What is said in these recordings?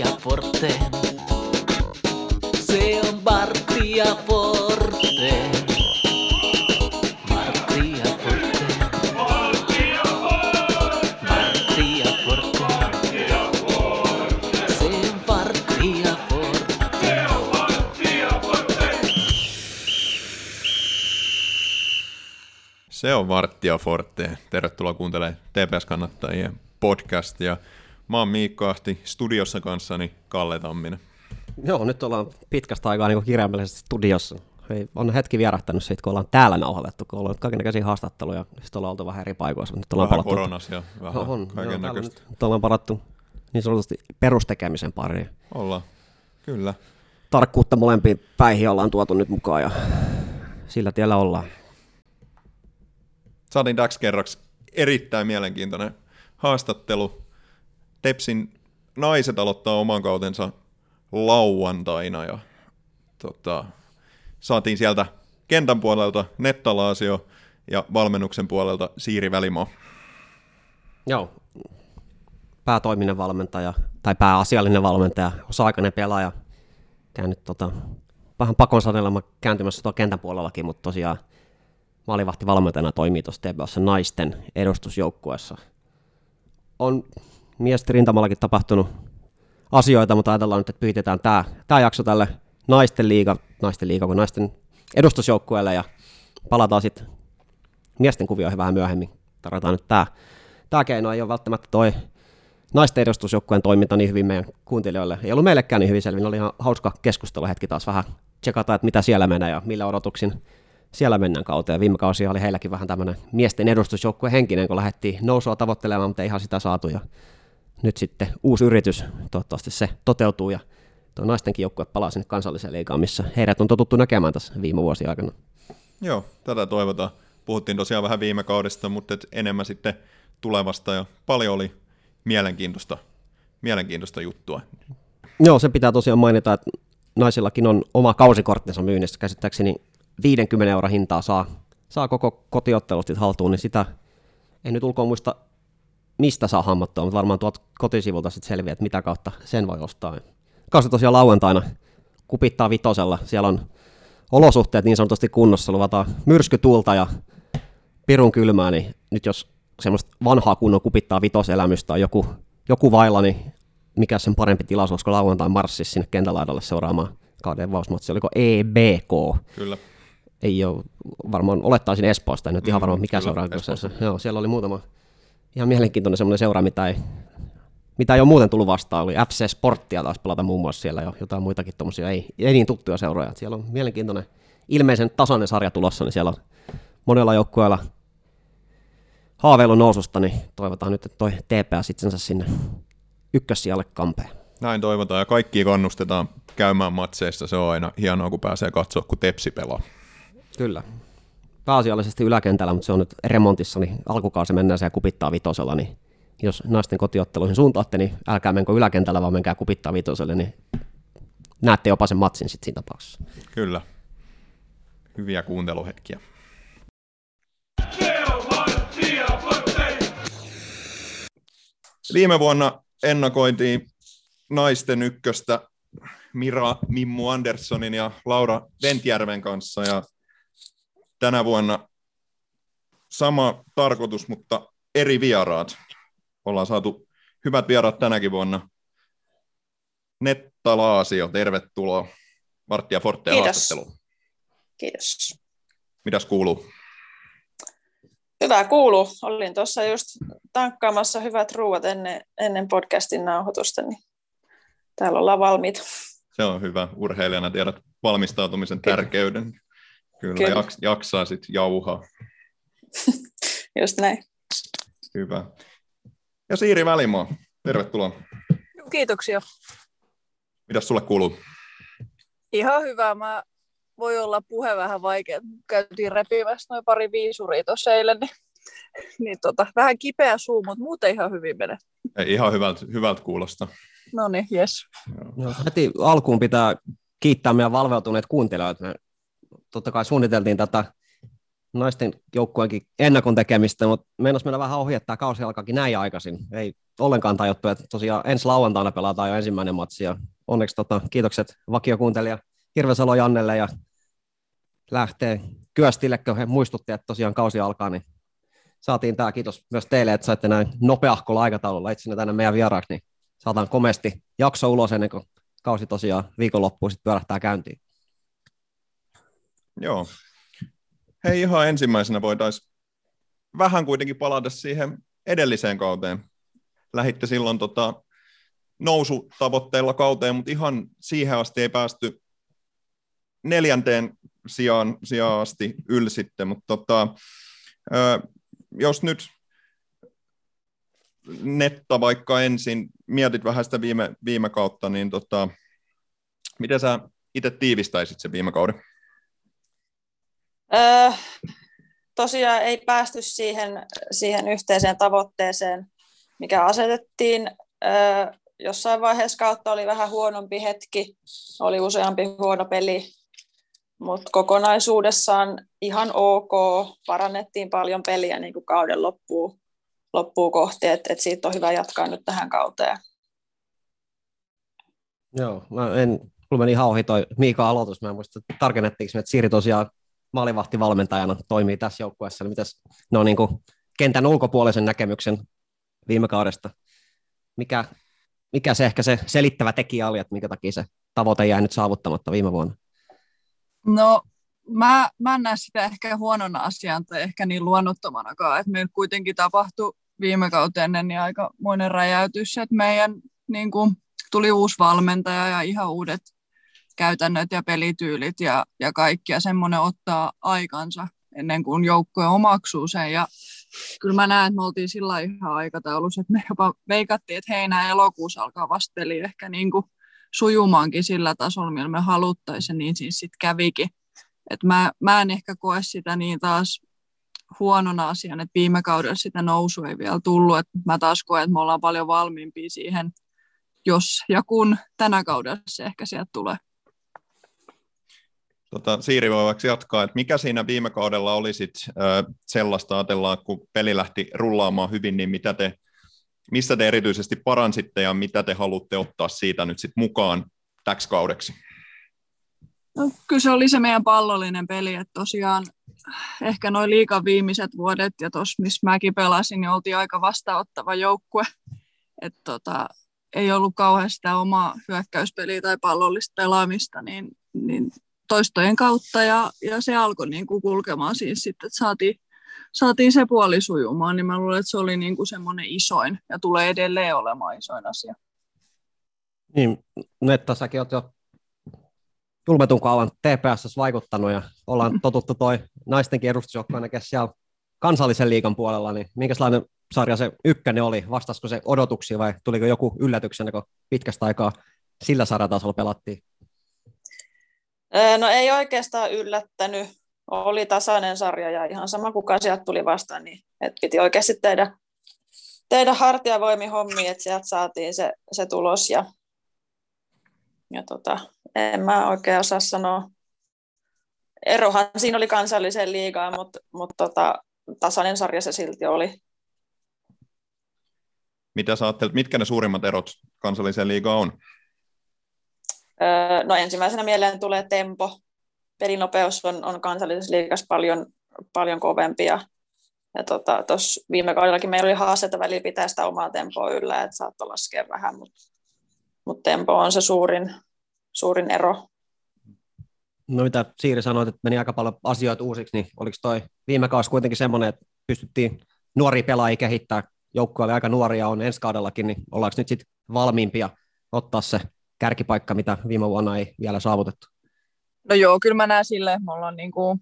Martia Forte. Se on Martia Forte. Forte. Forte. Martia Forte. Se on Varttia Forte. Tervetuloa kuuntelemaan TPS-kannattajien podcastia. Mä oon Miikka Ahti, studiossa kanssani Kalle Tamminen. Joo, nyt ollaan pitkästä aikaa niin kirjaimellisesti studiossa. Ei, on hetki vierähtänyt siitä, kun ollaan täällä nauhoitettu, kun ollaan kaikenlaisia haastatteluja, sitten ollaan oltu vähän eri paikoissa. mutta Nyt ollaan Vähän palattu- koronas ja vähän on, joo, kaiken näköistä. nyt, nyt ollaan parattu niin sanotusti perustekemisen pariin. Ollaan, kyllä. Tarkkuutta molempiin päihin ollaan tuotu nyt mukaan ja sillä tiellä ollaan. Saatiin täksi kerraksi erittäin mielenkiintoinen haastattelu. Tepsin naiset aloittaa oman kautensa lauantaina ja tota, saatiin sieltä kentän puolelta Netta Laasio ja valmennuksen puolelta Siiri Välimo. Joo, päätoiminen valmentaja tai pääasiallinen valmentaja, osa-aikainen pelaaja. Käynyt tota, vähän pakon sanelema kääntymässä tuolla kentän puolellakin, mutta tosiaan maalivahti valmentajana toimii tuossa TPS naisten edustusjoukkueessa. On miesten rintamallakin tapahtunut asioita, mutta ajatellaan nyt, että pyytetään tämä, tämä jakso tälle naisten liiga, naisten liiga, kun naisten edustusjoukkueelle ja palataan sitten miesten kuvioihin vähän myöhemmin. Tarvitaan nyt tämä, tämä keino, ei ole välttämättä toi naisten edustusjoukkueen toiminta niin hyvin meidän kuuntelijoille. Ei ollut meillekään niin hyvin selvin, oli ihan hauska keskustelu hetki taas vähän tsekata, että mitä siellä menee ja millä odotuksin siellä mennään kauteen. Viime kausi oli heilläkin vähän tämmöinen miesten edustusjoukkue henkinen, kun lähdettiin nousua tavoittelemaan, mutta ei ihan sitä saatu. Ja nyt sitten uusi yritys, toivottavasti se toteutuu ja tuo naistenkin joukkue palaa sinne kansalliseen liigaan, missä heidät on totuttu näkemään tässä viime vuosien aikana. Joo, tätä toivotaan. Puhuttiin tosiaan vähän viime kaudesta, mutta et enemmän sitten tulevasta ja paljon oli mielenkiintoista, mielenkiintoista juttua. Joo, se pitää tosiaan mainita, että naisillakin on oma kausikorttinsa myynnissä. Käsittääkseni 50 euroa hintaa saa, saa koko kotiottelusta haltuun, niin sitä en nyt ulkoa muista, mistä saa hammattua, mutta varmaan tuolta kotisivulta sitten selviää, että mitä kautta sen voi ostaa. Kausi tosiaan lauantaina kupittaa vitosella. Siellä on olosuhteet niin sanotusti kunnossa, luvataan myrskytuulta ja pirun kylmää, niin nyt jos semmoista vanhaa kunnon kupittaa vitoselämystä on joku, joku vailla, niin mikä sen parempi tilaus, olisiko lauantain marssissa sinne kentälaidalle seuraamaan kauden vausmatsi, oliko EBK, Kyllä. ei ole, varmaan olettaisin Espoosta, en nyt ihan Mm, varma mikä kyllä, seura on Espoossa. kyseessä. Joo, siellä oli muutama ihan mielenkiintoinen semmoinen seura, mitä ei, mitä ei ole muuten tullut vastaan, oli FC Sporttia taas pelata muun muassa siellä ja jotain muitakin tuommoisia ei, ei niin tuttuja seuroja. Siellä on mielenkiintoinen, ilmeisen tasainen sarja tulossa, niin siellä on monella joukkueella haaveilu noususta, niin toivotaan nyt, että toi TPS itsensä sinne ykkössijalle kampeen. Näin toivotaan ja kaikki kannustetaan käymään matseissa. Se on aina hienoa, kun pääsee katsoa, kun Tepsi pelaa. Kyllä. Pääasiallisesti yläkentällä, mutta se on nyt remontissa, niin alkukausi mennään siellä kupittaa vitosella, niin jos naisten kotiotteluihin suuntaatte, niin älkää menkö yläkentällä, vaan menkää kupittaa vitoselle, niin näette jopa sen matsin sitten siinä tapauksessa. Kyllä. Hyviä kuunteluhetkiä. Viime vuonna ennakoitiin naisten ykköstä Mira Mimmu Anderssonin ja Laura Ventjärven kanssa ja tänä vuonna sama tarkoitus, mutta eri vieraat. Ollaan saatu hyvät vieraat tänäkin vuonna. Netta Laasio, tervetuloa Varttia Forteen Kiitos. haastatteluun. Kiitos. Mitäs kuuluu? Hyvä kuuluu. Olin tuossa just tankkaamassa hyvät ruuat ennen, ennen podcastin nauhoitusta, niin täällä ollaan valmiita. Se on hyvä. Urheilijana tiedät valmistautumisen Kyllä. tärkeyden. Kyllä, Kyllä. Jaks, jaksaa sitten jauhaa. Just näin. Hyvä. Ja Siiri Välimaa, tervetuloa. Kiitoksia. Mitäs sulle kuuluu? Ihan hyvä. Mä voi olla puhe vähän vaikea. Käytiin repimässä noin pari viisuria tuossa eilen, niin, niin tota, vähän kipeä suu, mutta muuten ihan hyvin menee. Ei, ihan hyvältä, hyvältä kuulosta. No niin, jes. Joo, heti alkuun pitää kiittää meidän valveutuneet kuuntelijoita. Me totta kai suunniteltiin tätä naisten joukkueenkin ennakon tekemistä, mutta meinas meillä vähän ohi, että kausi alkaakin näin aikaisin. Ei ollenkaan tajuttu, että tosiaan ensi lauantaina pelataan jo ensimmäinen matsi ja onneksi tota, kiitokset vakiokuuntelija Hirvesalo Jannelle ja lähtee Kyöstille, kun he muistutti, että tosiaan kausi alkaa, niin saatiin tämä kiitos myös teille, että saitte näin nopeahkolla aikataululla itse tänne meidän vieraaksi, niin saataan komesti jakso ulos ennen kuin kausi tosiaan viikonloppuun sitten pyörähtää käyntiin. Joo. Hei, ihan ensimmäisenä voitaisiin vähän kuitenkin palata siihen edelliseen kauteen. Lähitte silloin tota, nousutavoitteilla kauteen, mutta ihan siihen asti ei päästy neljänteen sijaan, sijaan asti ylsitte, mutta tota, jos nyt Netta vaikka ensin mietit vähän sitä viime, viime kautta, niin tota, miten sä itse tiivistäisit sen viime kauden? Öö, tosiaan ei päästy siihen, siihen yhteiseen tavoitteeseen, mikä asetettiin. Öö, jossain vaiheessa kautta oli vähän huonompi hetki, oli useampi huono peli, mutta kokonaisuudessaan ihan ok, parannettiin paljon peliä niin kuin kauden loppuun, loppuun kohti, että et siitä on hyvä jatkaa nyt tähän kauteen. Joo, mä en, mulla meni ihan ohi toi Miika aloitus, mä en muista, tarkennettiinko me, että Siiri tosiaan maalivahtivalmentajana toimii tässä joukkueessa, niin mitäs no niin kuin kentän ulkopuolisen näkemyksen viime kaudesta, mikä, mikä se ehkä se selittävä tekijä oli, että minkä takia se tavoite jäi nyt saavuttamatta viime vuonna? No mä, mä en näe sitä ehkä huonona asiana tai ehkä niin luonnottomanakaan, että meillä kuitenkin tapahtui viime kauteen niin aikamoinen räjäytys, että meidän niin kuin, tuli uusi valmentaja ja ihan uudet käytännöt ja pelityylit ja, ja kaikki, ja semmoinen ottaa aikansa ennen kuin joukkue omaksuu sen, ja kyllä mä näen, että me oltiin sillä ihan aikataulussa, että me jopa veikattiin, että heinä elokuussa alkaa vasta peli ehkä niin kuin sujumaankin sillä tasolla, millä me haluttaisiin, niin siis sitten kävikin. Et mä, mä en ehkä koe sitä niin taas huonona asiana, että viime kaudella sitä nousu ei vielä tullut. Et mä taas koen, että me ollaan paljon valmiimpia siihen, jos ja kun tänä kaudella se ehkä sieltä tulee. Tota, Siiri voi vaikka jatkaa, että mikä siinä viime kaudella oli sit, äh, sellaista, ajatellaan, kun peli lähti rullaamaan hyvin, niin mitä te, missä te erityisesti paransitte ja mitä te haluatte ottaa siitä nyt sit mukaan täksi kaudeksi? No, kyllä se oli se meidän pallollinen peli, että tosiaan ehkä noin liikan viimeiset vuodet ja tuossa, missä mäkin pelasin, niin oltiin aika vastaanottava joukkue. Että tota, ei ollut kauheasti sitä omaa hyökkäyspeliä tai pallollista pelaamista, niin, niin toistojen kautta ja, ja se alkoi niin kuin kulkemaan siis sitten, että saatiin, saatiin se puoli sujumaan, niin mä luulen, että se oli niin kuin semmoinen isoin ja tulee edelleen olemaan isoin asia. Niin, Netta, säkin oot jo julmetun kauan TPS vaikuttanut ja ollaan totuttu toi naistenkin edustusjoukkoon näkee siellä kansallisen liikan puolella, niin minkälainen sarja se ykkönen oli? Vastasko se odotuksia vai tuliko joku yllätyksenä, kun pitkästä aikaa sillä sarjatasolla pelattiin? No ei oikeastaan yllättänyt. Oli tasainen sarja ja ihan sama kuka sieltä tuli vastaan, niin et piti oikeasti tehdä, tehdä hartiavoimi hommi, että sieltä saatiin se, se tulos. Ja, ja tota, en mä oikein osaa sanoa. Erohan siinä oli kansalliseen liigaan, mutta, mutta tota, tasainen sarja se silti oli. Mitä sä ajattelet, mitkä ne suurimmat erot kansalliseen liigaan on? No ensimmäisenä mieleen tulee tempo. Pelinopeus on, on kansallisessa liigassa paljon, paljon kovempi ja, ja tota, viime kaudellakin meillä oli haasteita väliin pitää sitä omaa tempoa yllä, että saattoi laskea vähän, mutta mut tempo on se suurin, suurin ero. No mitä Siiri sanoit, että meni aika paljon asioita uusiksi, niin oliko toi viime kausi kuitenkin semmoinen, että pystyttiin nuoria pelaajia kehittää, joukko oli aika nuoria on ensi kaudellakin, niin ollaanko nyt sitten valmiimpia ottaa se kärkipaikka, mitä viime vuonna ei vielä saavutettu? No joo, kyllä mä näen silleen, että me ollaan niin kuin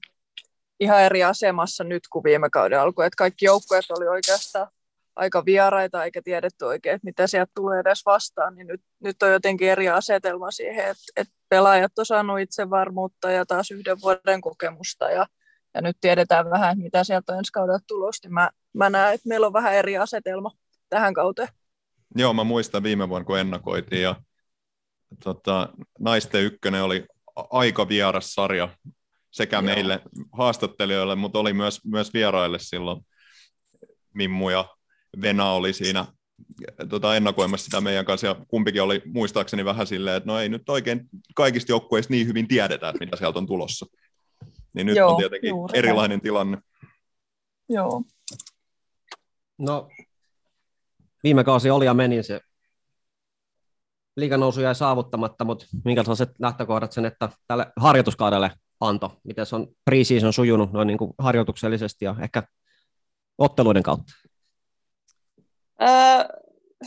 ihan eri asemassa nyt kuin viime kauden alku. Että kaikki joukkueet oli oikeastaan aika vieraita, eikä tiedetty oikein, että mitä sieltä tulee edes vastaan, niin nyt, nyt on jotenkin eri asetelma siihen, että, että pelaajat on saanut itsevarmuutta ja taas yhden vuoden kokemusta ja, ja nyt tiedetään vähän, mitä sieltä on ensi kaudella tulosta. Niin mä, mä näen, että meillä on vähän eri asetelma tähän kauteen. Joo, mä muistan viime vuonna, kun ennakoitiin ja tota, naisten ykkönen oli aika vieras sarja sekä Joo. meille haastattelijoille, mutta oli myös, myös vieraille silloin. Mimmu ja Vena oli siinä tota, ennakoimassa sitä meidän kanssa, ja kumpikin oli muistaakseni vähän silleen, että no ei nyt oikein kaikista joukkueista niin hyvin tiedetä, että mitä sieltä on tulossa. Niin nyt Joo, on tietenkin juuri erilainen tilanne. Joo. No, viime kausi oli ja meni se liiganousu jäi saavuttamatta, mutta minkälaiset lähtökohdat sen, että tälle harjoituskaudelle anto? Miten se on pre-season sujunut noin niin kuin harjoituksellisesti ja ehkä otteluiden kautta? Öö,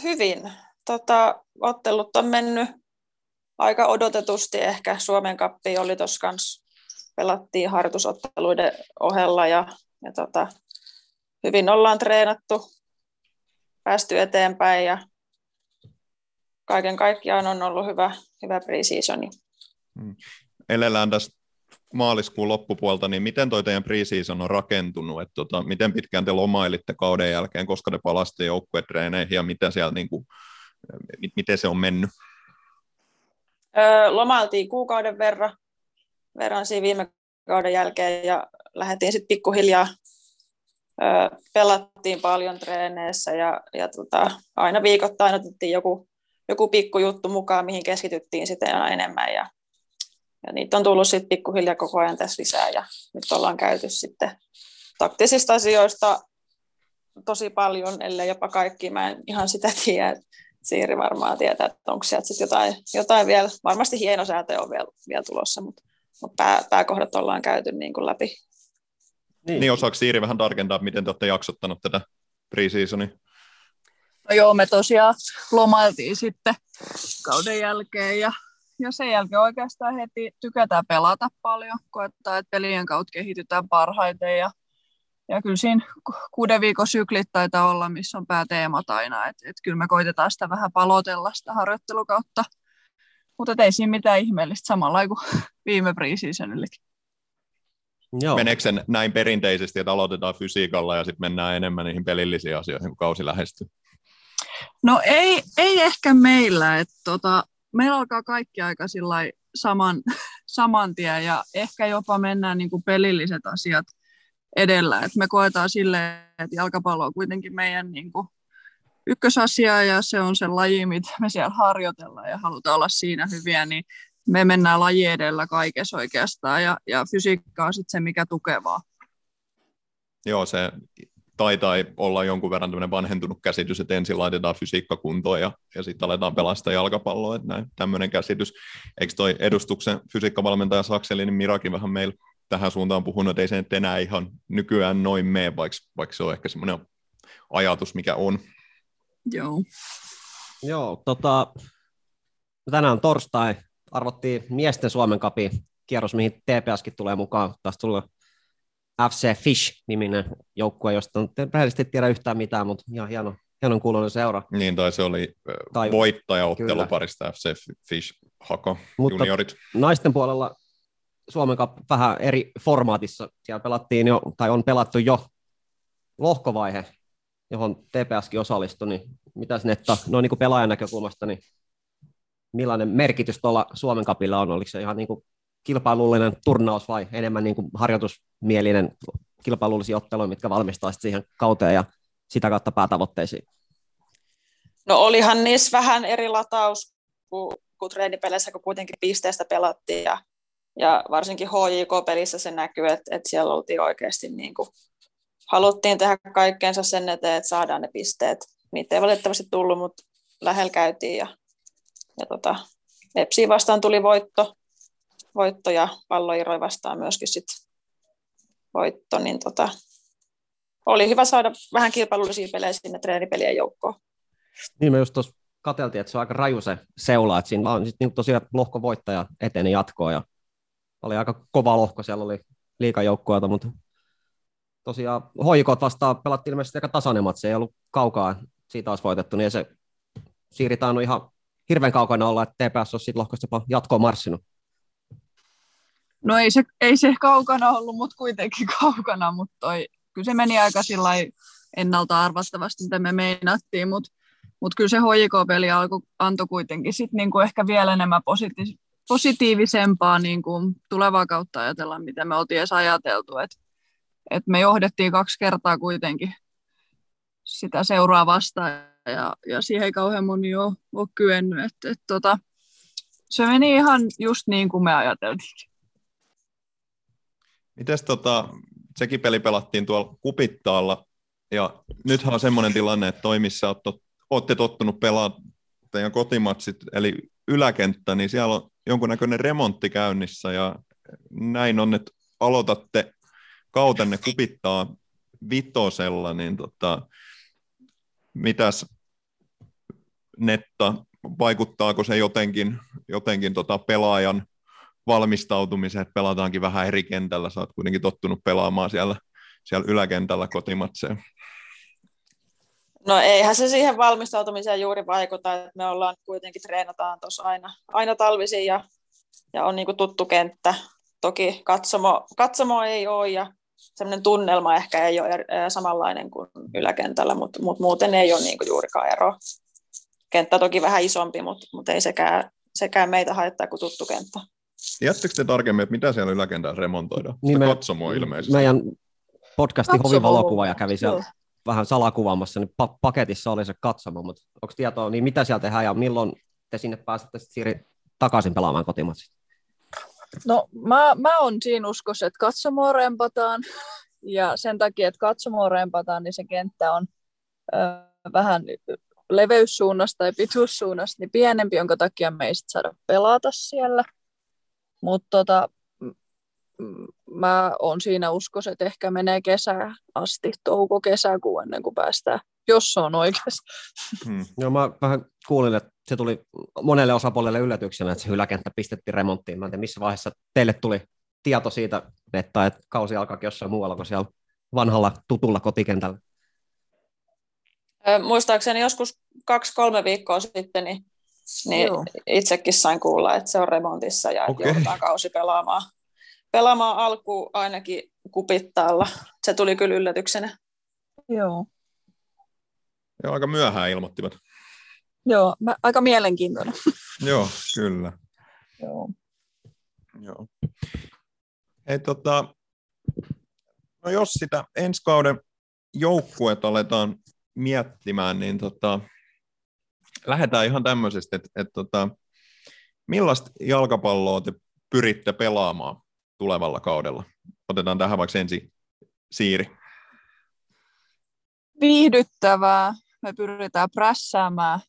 hyvin. Tota, ottelut on mennyt aika odotetusti. Ehkä Suomen kappi oli tuossa kanssa, pelattiin harjoitusotteluiden ohella ja, ja tota, hyvin ollaan treenattu, päästy eteenpäin ja kaiken kaikkiaan on ollut hyvä, hyvä pre-seasoni. Elellään tästä maaliskuun loppupuolta, niin miten toi teidän preseason on rakentunut? että tota, miten pitkään te lomailitte kauden jälkeen, koska te palasitte joukkuetreeneihin ja mitä siellä, niin kuin, mit- miten se on mennyt? Öö, lomailtiin kuukauden verran, verran siinä viime kauden jälkeen ja lähdettiin sitten pikkuhiljaa. Öö, pelattiin paljon treeneissä ja, ja tota, aina viikoittain otettiin joku, joku pikkujuttu mukaan, mihin keskityttiin sitten aina enemmän. Ja, ja niitä on tullut sitten pikkuhiljaa koko ajan tässä lisää ja nyt ollaan käyty sitten taktisista asioista tosi paljon, ellei jopa kaikki. Mä en ihan sitä tiedä, että Siiri varmaan tietää, että onko sieltä sitten jotain, jotain vielä, varmasti hieno säätö on vielä, vielä tulossa, mutta, mutta pää, pääkohdat ollaan käyty niin kuin läpi. Niin osaako Siiri vähän tarkentaa, miten te olette jaksottanut tätä preseasonia? No joo, me tosiaan lomailtiin sitten kauden jälkeen ja, ja sen jälkeen oikeastaan heti tykätään pelata paljon. Koetaan, että pelien kautta kehitytään parhaiten ja, ja kyllä siinä ku- kuuden viikon syklit taitaa olla, missä on pääteemat aina. Et, et kyllä me koitetaan sitä vähän palotella sitä harjoittelukautta. Mutta ei siinä mitään ihmeellistä samalla kuin viime preseasonillekin. Joo. Meneekö se näin perinteisesti, että aloitetaan fysiikalla ja sitten mennään enemmän niihin pelillisiin asioihin, kun kausi lähestyy? No ei, ei ehkä meillä. Et tota, meillä alkaa kaikki aika saman, saman tien ja ehkä jopa mennään niin kuin pelilliset asiat edellä. Et me koetaan silleen, että jalkapallo on kuitenkin meidän niin kuin ykkösasia ja se on se laji, mitä me siellä harjoitellaan ja halutaan olla siinä hyviä, niin me mennään laji edellä kaikessa oikeastaan ja, ja fysiikka on sitten se, mikä tukevaa. Joo, se taitaa olla jonkun verran tämmöinen vanhentunut käsitys, että ensin laitetaan fysiikka kuntoon ja, ja sitten aletaan pelastaa jalkapalloa, että näin, tämmöinen käsitys. Eikö toi edustuksen fysiikkavalmentaja Sakseli, niin Mirakin vähän meillä tähän suuntaan puhunut, että ei se nyt enää ihan nykyään noin mene, vaikka, vaikka se on ehkä semmoinen ajatus, mikä on. Joo. Joo, tota, tänään on torstai, arvottiin miesten Suomen kapi kierros, mihin TPSkin tulee mukaan. Taas tulee FC Fish-niminen joukkue, josta on rehellisesti tiedä yhtään mitään, mutta ihan hieno, hienon kuuloinen seura. Niin, tai se oli Tai- tai, voittajaotteluparista FC Fish Hako Mutta- juniorit. Naisten puolella Suomen Cup vähän eri formaatissa. Siellä pelattiin jo, tai on pelattu jo lohkovaihe, johon TPSkin osallistui, niin mitäs Netta, noin niin kuin pelaajan näkökulmasta, niin millainen merkitys tuolla Suomen Cupilla on? Oliko se ihan niin kuin kilpailullinen turnaus vai enemmän niin kuin harjoitusmielinen kilpailullisia otteluja, mitkä valmistaa siihen kauteen ja sitä kautta päätavoitteisiin? No olihan niissä vähän eri lataus kuin, kuin treenipeleissä, kun kuitenkin pisteestä pelattiin ja, ja varsinkin HJK-pelissä se näkyy, että, että siellä oltiin oikeasti niin kuin, haluttiin tehdä kaikkeensa sen eteen, että saadaan ne pisteet. Niitä ei valitettavasti tullut, mutta lähellä käytiin ja, ja tota, Epsiin vastaan tuli voitto, voitto ja palloiroi vastaan myöskin sit voitto, niin tota, oli hyvä saada vähän kilpailullisia pelejä sinne treenipelien joukkoon. Niin me just tuossa katseltiin, että se on aika raju se seula, että siinä vaan sit niin tosiaan lohkovoittaja eteni jatkoon ja oli aika kova lohko, siellä oli liikajoukkoita, mutta tosiaan hoikot vastaan pelattiin ilmeisesti aika tasainen matsi, ei ollut kaukaa siitä olisi voitettu, niin se siirretään on ihan hirveän kaukana olla, että TPS olisi siitä lohkosta jatkoon marssinut. No ei se, ei se kaukana ollut, mutta kuitenkin kaukana, mutta toi, kyllä se meni aika ennalta arvattavasti, mitä me meinattiin, mutta mut kyllä se HJK-peli antoi kuitenkin sit niinku ehkä vielä enemmän positiivista positiivisempaa niin kuin tulevaa kautta ajatella, mitä me oltiin edes ajateltu. Et, et me johdettiin kaksi kertaa kuitenkin sitä seuraa vastaan ja, ja siihen ei kauhean moni ole, ole kyennyt. Et, et, tota, se meni ihan just niin kuin me ajateltiin. Mites tota, sekin peli pelattiin tuolla Kupittaalla, ja nythän on semmoinen tilanne, että toimissa olette tottunut pelaamaan teidän kotimatsit, eli yläkenttä, niin siellä on jonkunnäköinen remontti käynnissä, ja näin on, että aloitatte kautenne Kupittaa vitosella, niin tota, mitäs Netta, vaikuttaako se jotenkin, jotenkin tota pelaajan valmistautumiseen, että pelataankin vähän eri kentällä, sä oot kuitenkin tottunut pelaamaan siellä, siellä yläkentällä kotimatseen. No eihän se siihen valmistautumiseen juuri vaikuta, että me ollaan kuitenkin treenataan tuossa aina, aina talvisin ja, ja on niinku tuttu kenttä. Toki katsomo, katsomo ei ole ja semmoinen tunnelma ehkä ei ole samanlainen kuin yläkentällä, mutta, mutta muuten ei ole niinku juurikaan ero. Kenttä toki vähän isompi, mutta, mutta ei sekään, sekään meitä haittaa kuin tuttu kenttä. Tiedättekö te tarkemmin, että mitä siellä yläkentällä remontoidaan? Niin me, katsomo ilmeisesti. Meidän podcastin Hovi ja kävi siellä Joo. vähän salakuvaamassa, niin pa- paketissa oli se katsomo, mutta onko tietoa, niin mitä siellä tehdään ja milloin te sinne pääsette Siiri takaisin pelaamaan kotimatsista? No mä, mä on siinä uskossa, että katsomoa rempataan ja sen takia, että katsomoa rempataan, niin se kenttä on ö, vähän leveyssuunnasta ja pituussuunnasta niin pienempi, jonka takia me ei sit saada pelata siellä. Mutta tota, mä oon siinä uskos, että ehkä menee kesää asti, touko-kesäkuun ennen kuin päästään, jos se on oikeassa. Hmm. Joo, mä vähän kuulin, että se tuli monelle osapuolelle yllätyksenä, että se yläkenttä pistettiin remonttiin. Mä en tiedä, missä vaiheessa teille tuli tieto siitä, että, että kausi alkaa jossain muualla kuin siellä vanhalla tutulla kotikentällä. Muistaakseni joskus kaksi-kolme viikkoa sitten, niin niin Joo. itsekin sain kuulla, että se on remontissa ja okay. joudutaan kausi pelaamaan. Pelaamaan alku ainakin kupittaalla. Se tuli kyllä yllätyksenä. Joo. Joo, aika myöhään ilmoittivat. Joo, mä, aika mielenkiintoinen. Joo, kyllä. Joo. Joo. Hei, tota, no jos sitä ensi kauden joukkuetta aletaan miettimään, niin tota, lähdetään ihan tämmöisestä, että, että, että tota, millaista jalkapalloa te pyritte pelaamaan tulevalla kaudella? Otetaan tähän vaikka ensin Siiri. Viihdyttävää. Me pyritään prässäämään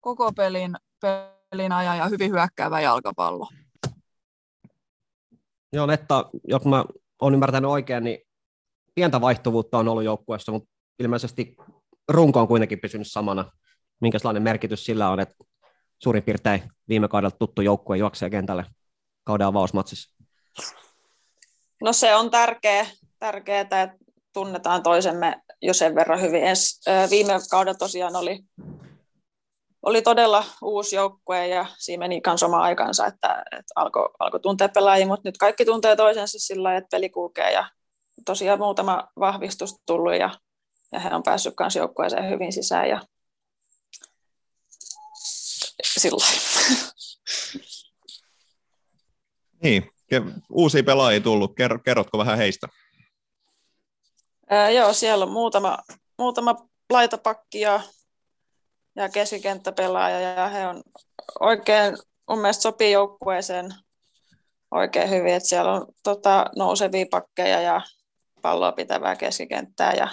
koko pelin, pelin ajan ja hyvin hyökkäävä jalkapallo. Joo, Netta, jos mä olen ymmärtänyt oikein, niin pientä vaihtuvuutta on ollut joukkueessa, mutta ilmeisesti runko on kuitenkin pysynyt samana minkälainen merkitys sillä on, että suurin piirtein viime kaudella tuttu joukkue juoksee kentälle kauden avausmatsissa? No se on tärkeä, tärkeää, että tunnetaan toisemme jo sen verran hyvin. Ens, viime kaudella tosiaan oli, oli todella uusi joukkue ja siinä meni myös oma aikansa, että, että alkoi alko tuntea pelaajia, mutta nyt kaikki tuntee toisensa sillä lailla, että peli kulkee ja tosiaan muutama vahvistus tullut ja, ja he on päässyt myös joukkueeseen hyvin sisään ja sillä Niin, uusia pelaajia tullut. Kerrotko vähän heistä? Ää, joo, siellä on muutama, muutama laitapakki ja, ja keskikenttäpelaaja ja he on oikein, mun mielestä sopii joukkueeseen oikein hyvin, että siellä on tota, nousevia pakkeja ja palloa pitävää keskikenttää ja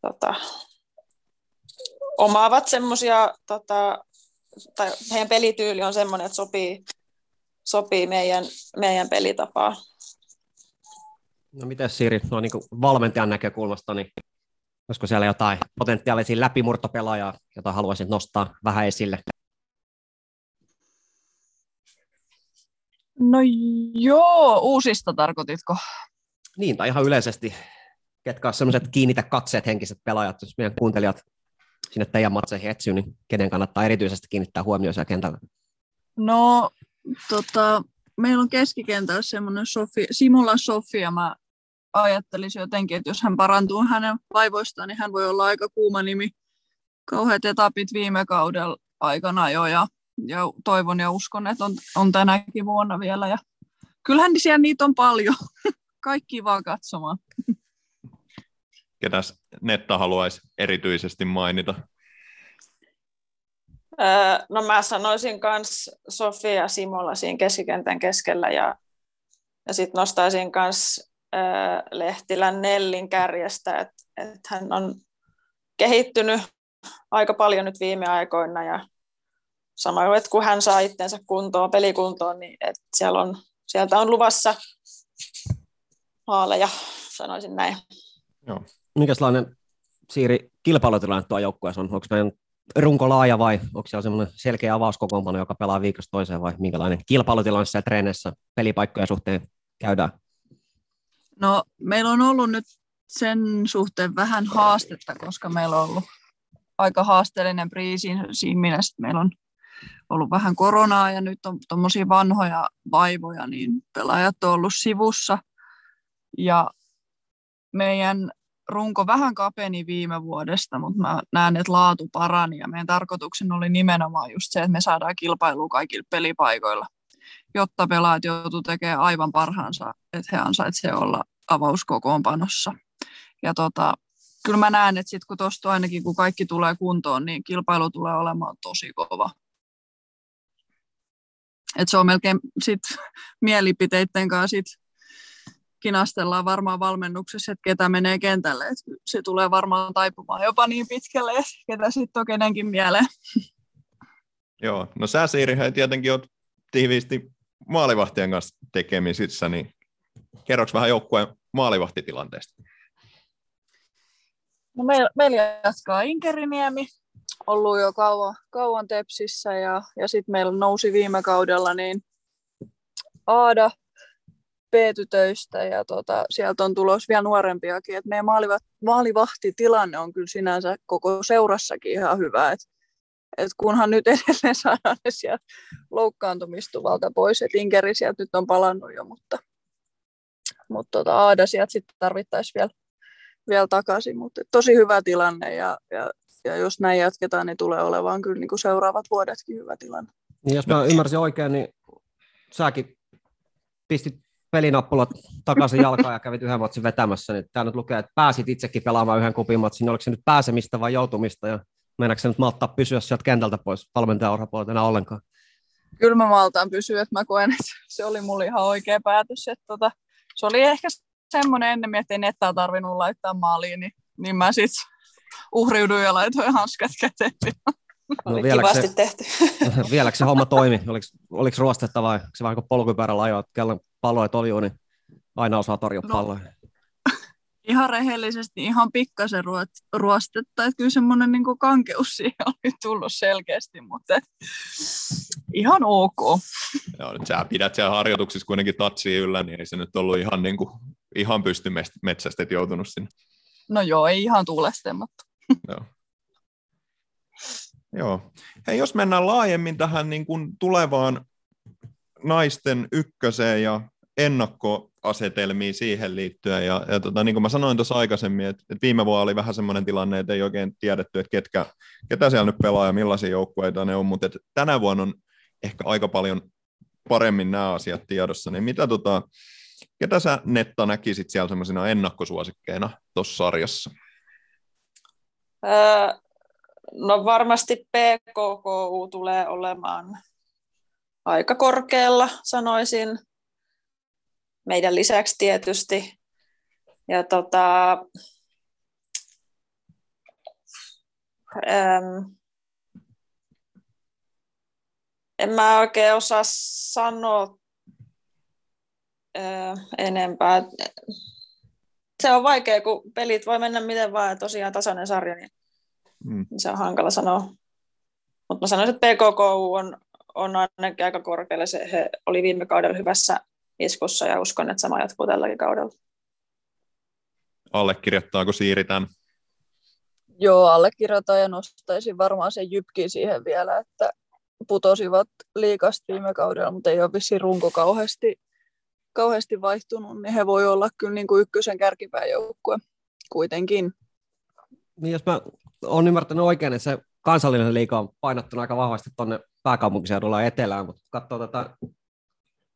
tota, omaavat semmoisia tota, tai heidän pelityyli on semmoinen, että sopii, sopii meidän, meidän pelitapaa. No miten Siri, no niin kuin valmentajan näkökulmasta, niin olisiko siellä jotain potentiaalisia läpimurtopelaajaa, jota haluaisit nostaa vähän esille? No joo, uusista tarkoititko? Niin, tai ihan yleisesti, ketkä on sellaiset kiinnitä katseet henkiset pelaajat, jos meidän kuuntelijat sinne teidän matseihin etsyy, niin kenen kannattaa erityisesti kiinnittää huomioon siellä kentällä? No, tota, meillä on keskikentällä semmoinen Sofi, Simula Sofia. Mä ajattelisin jotenkin, että jos hän parantuu hänen vaivoistaan, niin hän voi olla aika kuuma nimi. Kauheat etapit viime kaudella aikana jo ja ja toivon ja uskon, että on, on tänäkin vuonna vielä. Ja kyllähän siellä niitä on paljon. Kaikki vaan katsomaan. Ketäs Netta haluaisi erityisesti mainita? Öö, no mä sanoisin myös Sofia Simola siinä keskikentän keskellä ja, ja sitten nostaisin myös öö, Lehtilän Nellin kärjestä, että et hän on kehittynyt aika paljon nyt viime aikoina ja sama, että kun hän saa itsensä kuntoon, pelikuntoon, niin että siellä on, sieltä on luvassa haaleja, sanoisin näin. Joo. Minkälainen Siiri kilpailutilanne tuo joukkueessa on? Onko meidän runko laaja vai onko siellä semmoinen selkeä avauskokoonpano, joka pelaa viikosta toiseen vai minkälainen kilpailutilanne siellä treenissä pelipaikkojen suhteen käydään? No meillä on ollut nyt sen suhteen vähän haastetta, koska meillä on ollut aika haasteellinen priisin siinä meillä on ollut vähän koronaa ja nyt on tuommoisia vanhoja vaivoja, niin pelaajat on ollut sivussa. Ja meidän runko vähän kapeni viime vuodesta, mutta mä näen, että laatu parani ja meidän tarkoituksena oli nimenomaan just se, että me saadaan kilpailua kaikilla pelipaikoilla, jotta pelaajat joutuu tekemään aivan parhaansa, että he ansaitsevat olla avauskokoonpanossa. Ja tota, kyllä mä näen, että sitten kun tuosta ainakin kun kaikki tulee kuntoon, niin kilpailu tulee olemaan tosi kova. Et se on melkein sit mielipiteiden kanssa sit kinastellaan varmaan valmennuksessa, että ketä menee kentälle. Et se tulee varmaan taipumaan jopa niin pitkälle, että ketä sitten on kenenkin mieleen. Joo, no sä Siiri, tietenkin oot tiiviisti maalivahtien kanssa tekemisissä, niin kerroks vähän joukkueen maalivahtitilanteesta? No meillä, meillä jatkaa Inkeriniemi, ollut jo kauan, kauan Tepsissä ja, ja sitten meillä nousi viime kaudella niin Aada B-tytöistä ja tota, sieltä on tulos vielä nuorempiakin. Et meidän maalivat, maalivahtitilanne on kyllä sinänsä koko seurassakin ihan hyvä. Et, et kunhan nyt edelleen saadaan ne sieltä loukkaantumistuvalta pois. Et Inkeri sieltä nyt on palannut jo, mutta, mutta tota, Aada sieltä sitten tarvittaisiin vielä, vielä takaisin. Mutta tosi hyvä tilanne ja, ja, ja jos näin jatketaan, niin tulee olemaan kyllä niin kuin seuraavat vuodetkin hyvä tilanne. Niin jos mä ymmärsin oikein, niin säkin pistit pelinappulat takaisin jalkaan ja kävit yhden matsin vetämässä, niin tämä nyt lukee, että pääsit itsekin pelaamaan yhden kupin matsin, oliko se nyt pääsemistä vai joutumista, ja meinaatko se nyt malttaa pysyä sieltä kentältä pois valmentajan enää ollenkaan? Kyllä mä maltaan pysyä, että mä koen, että se oli mulle ihan oikea päätös, että tota, se oli ehkä semmoinen ennemmin, että ei tarvinnut laittaa maaliin, niin, niin mä sitten uhriuduin ja laitoin hanskat käteen. No, Oli kivasti se, tehty. vieläkö se homma toimi? Oliko, oliko ruostetta vai se vähän kuin polkupyörällä ajoa, että kello palloja toljuu, niin aina osaa torjua no, palloja? Ihan rehellisesti ihan pikkasen ruostetta, että kyllä semmoinen niin kankeus siihen oli tullut selkeästi, mutta ihan ok. Joo, nyt sä pidät siellä harjoituksissa kuitenkin tatsia yllä, niin ei se nyt ollut ihan, niin kuin, ihan pysty metsästä joutunut sinne. No joo, ei ihan tuuleste, mutta... Joo. Joo. Hei, jos mennään laajemmin tähän niin kuin tulevaan naisten ykköseen ja ennakkoasetelmiin siihen liittyen. Ja, ja tota, niin kuin mä sanoin tuossa aikaisemmin, että, että viime vuonna oli vähän semmoinen tilanne, että ei oikein tiedetty, että ketkä, ketä siellä nyt pelaa ja millaisia joukkueita ne on, mutta että tänä vuonna on ehkä aika paljon paremmin nämä asiat tiedossa. Niin mitä tota, ketä sä Netta näkisit siellä semmoisina ennakkosuosikkeina tuossa sarjassa? Öö, No varmasti PKKU tulee olemaan aika korkealla, sanoisin. Meidän lisäksi tietysti. Ja tota, äm, en mä oikein osaa sanoa ää, enempää. Se on vaikea, kun pelit voi mennä miten vaan, tosiaan tasainen sarja, niin Mm. Se on hankala sanoa. Mutta mä sanoisin, että PKK on, on ainakin aika korkealle. Se, he oli viime kaudella hyvässä iskussa ja uskon, että sama jatkuu tälläkin kaudella. Allekirjoittaako Siiri tämän? Joo, allekirjoitan ja nostaisin varmaan sen jypkin siihen vielä, että putosivat liikasta viime kaudella, mutta ei ole vissiin runko kauheasti, kauheasti vaihtunut, niin he voi olla kyllä niin kuin ykkösen kärkipääjoukkue kuitenkin. Niin jos mä olen ymmärtänyt oikein, että se kansallinen liiga on painottunut aika vahvasti tuonne pääkaupunkiseudulla etelään, mutta kun katsoo tätä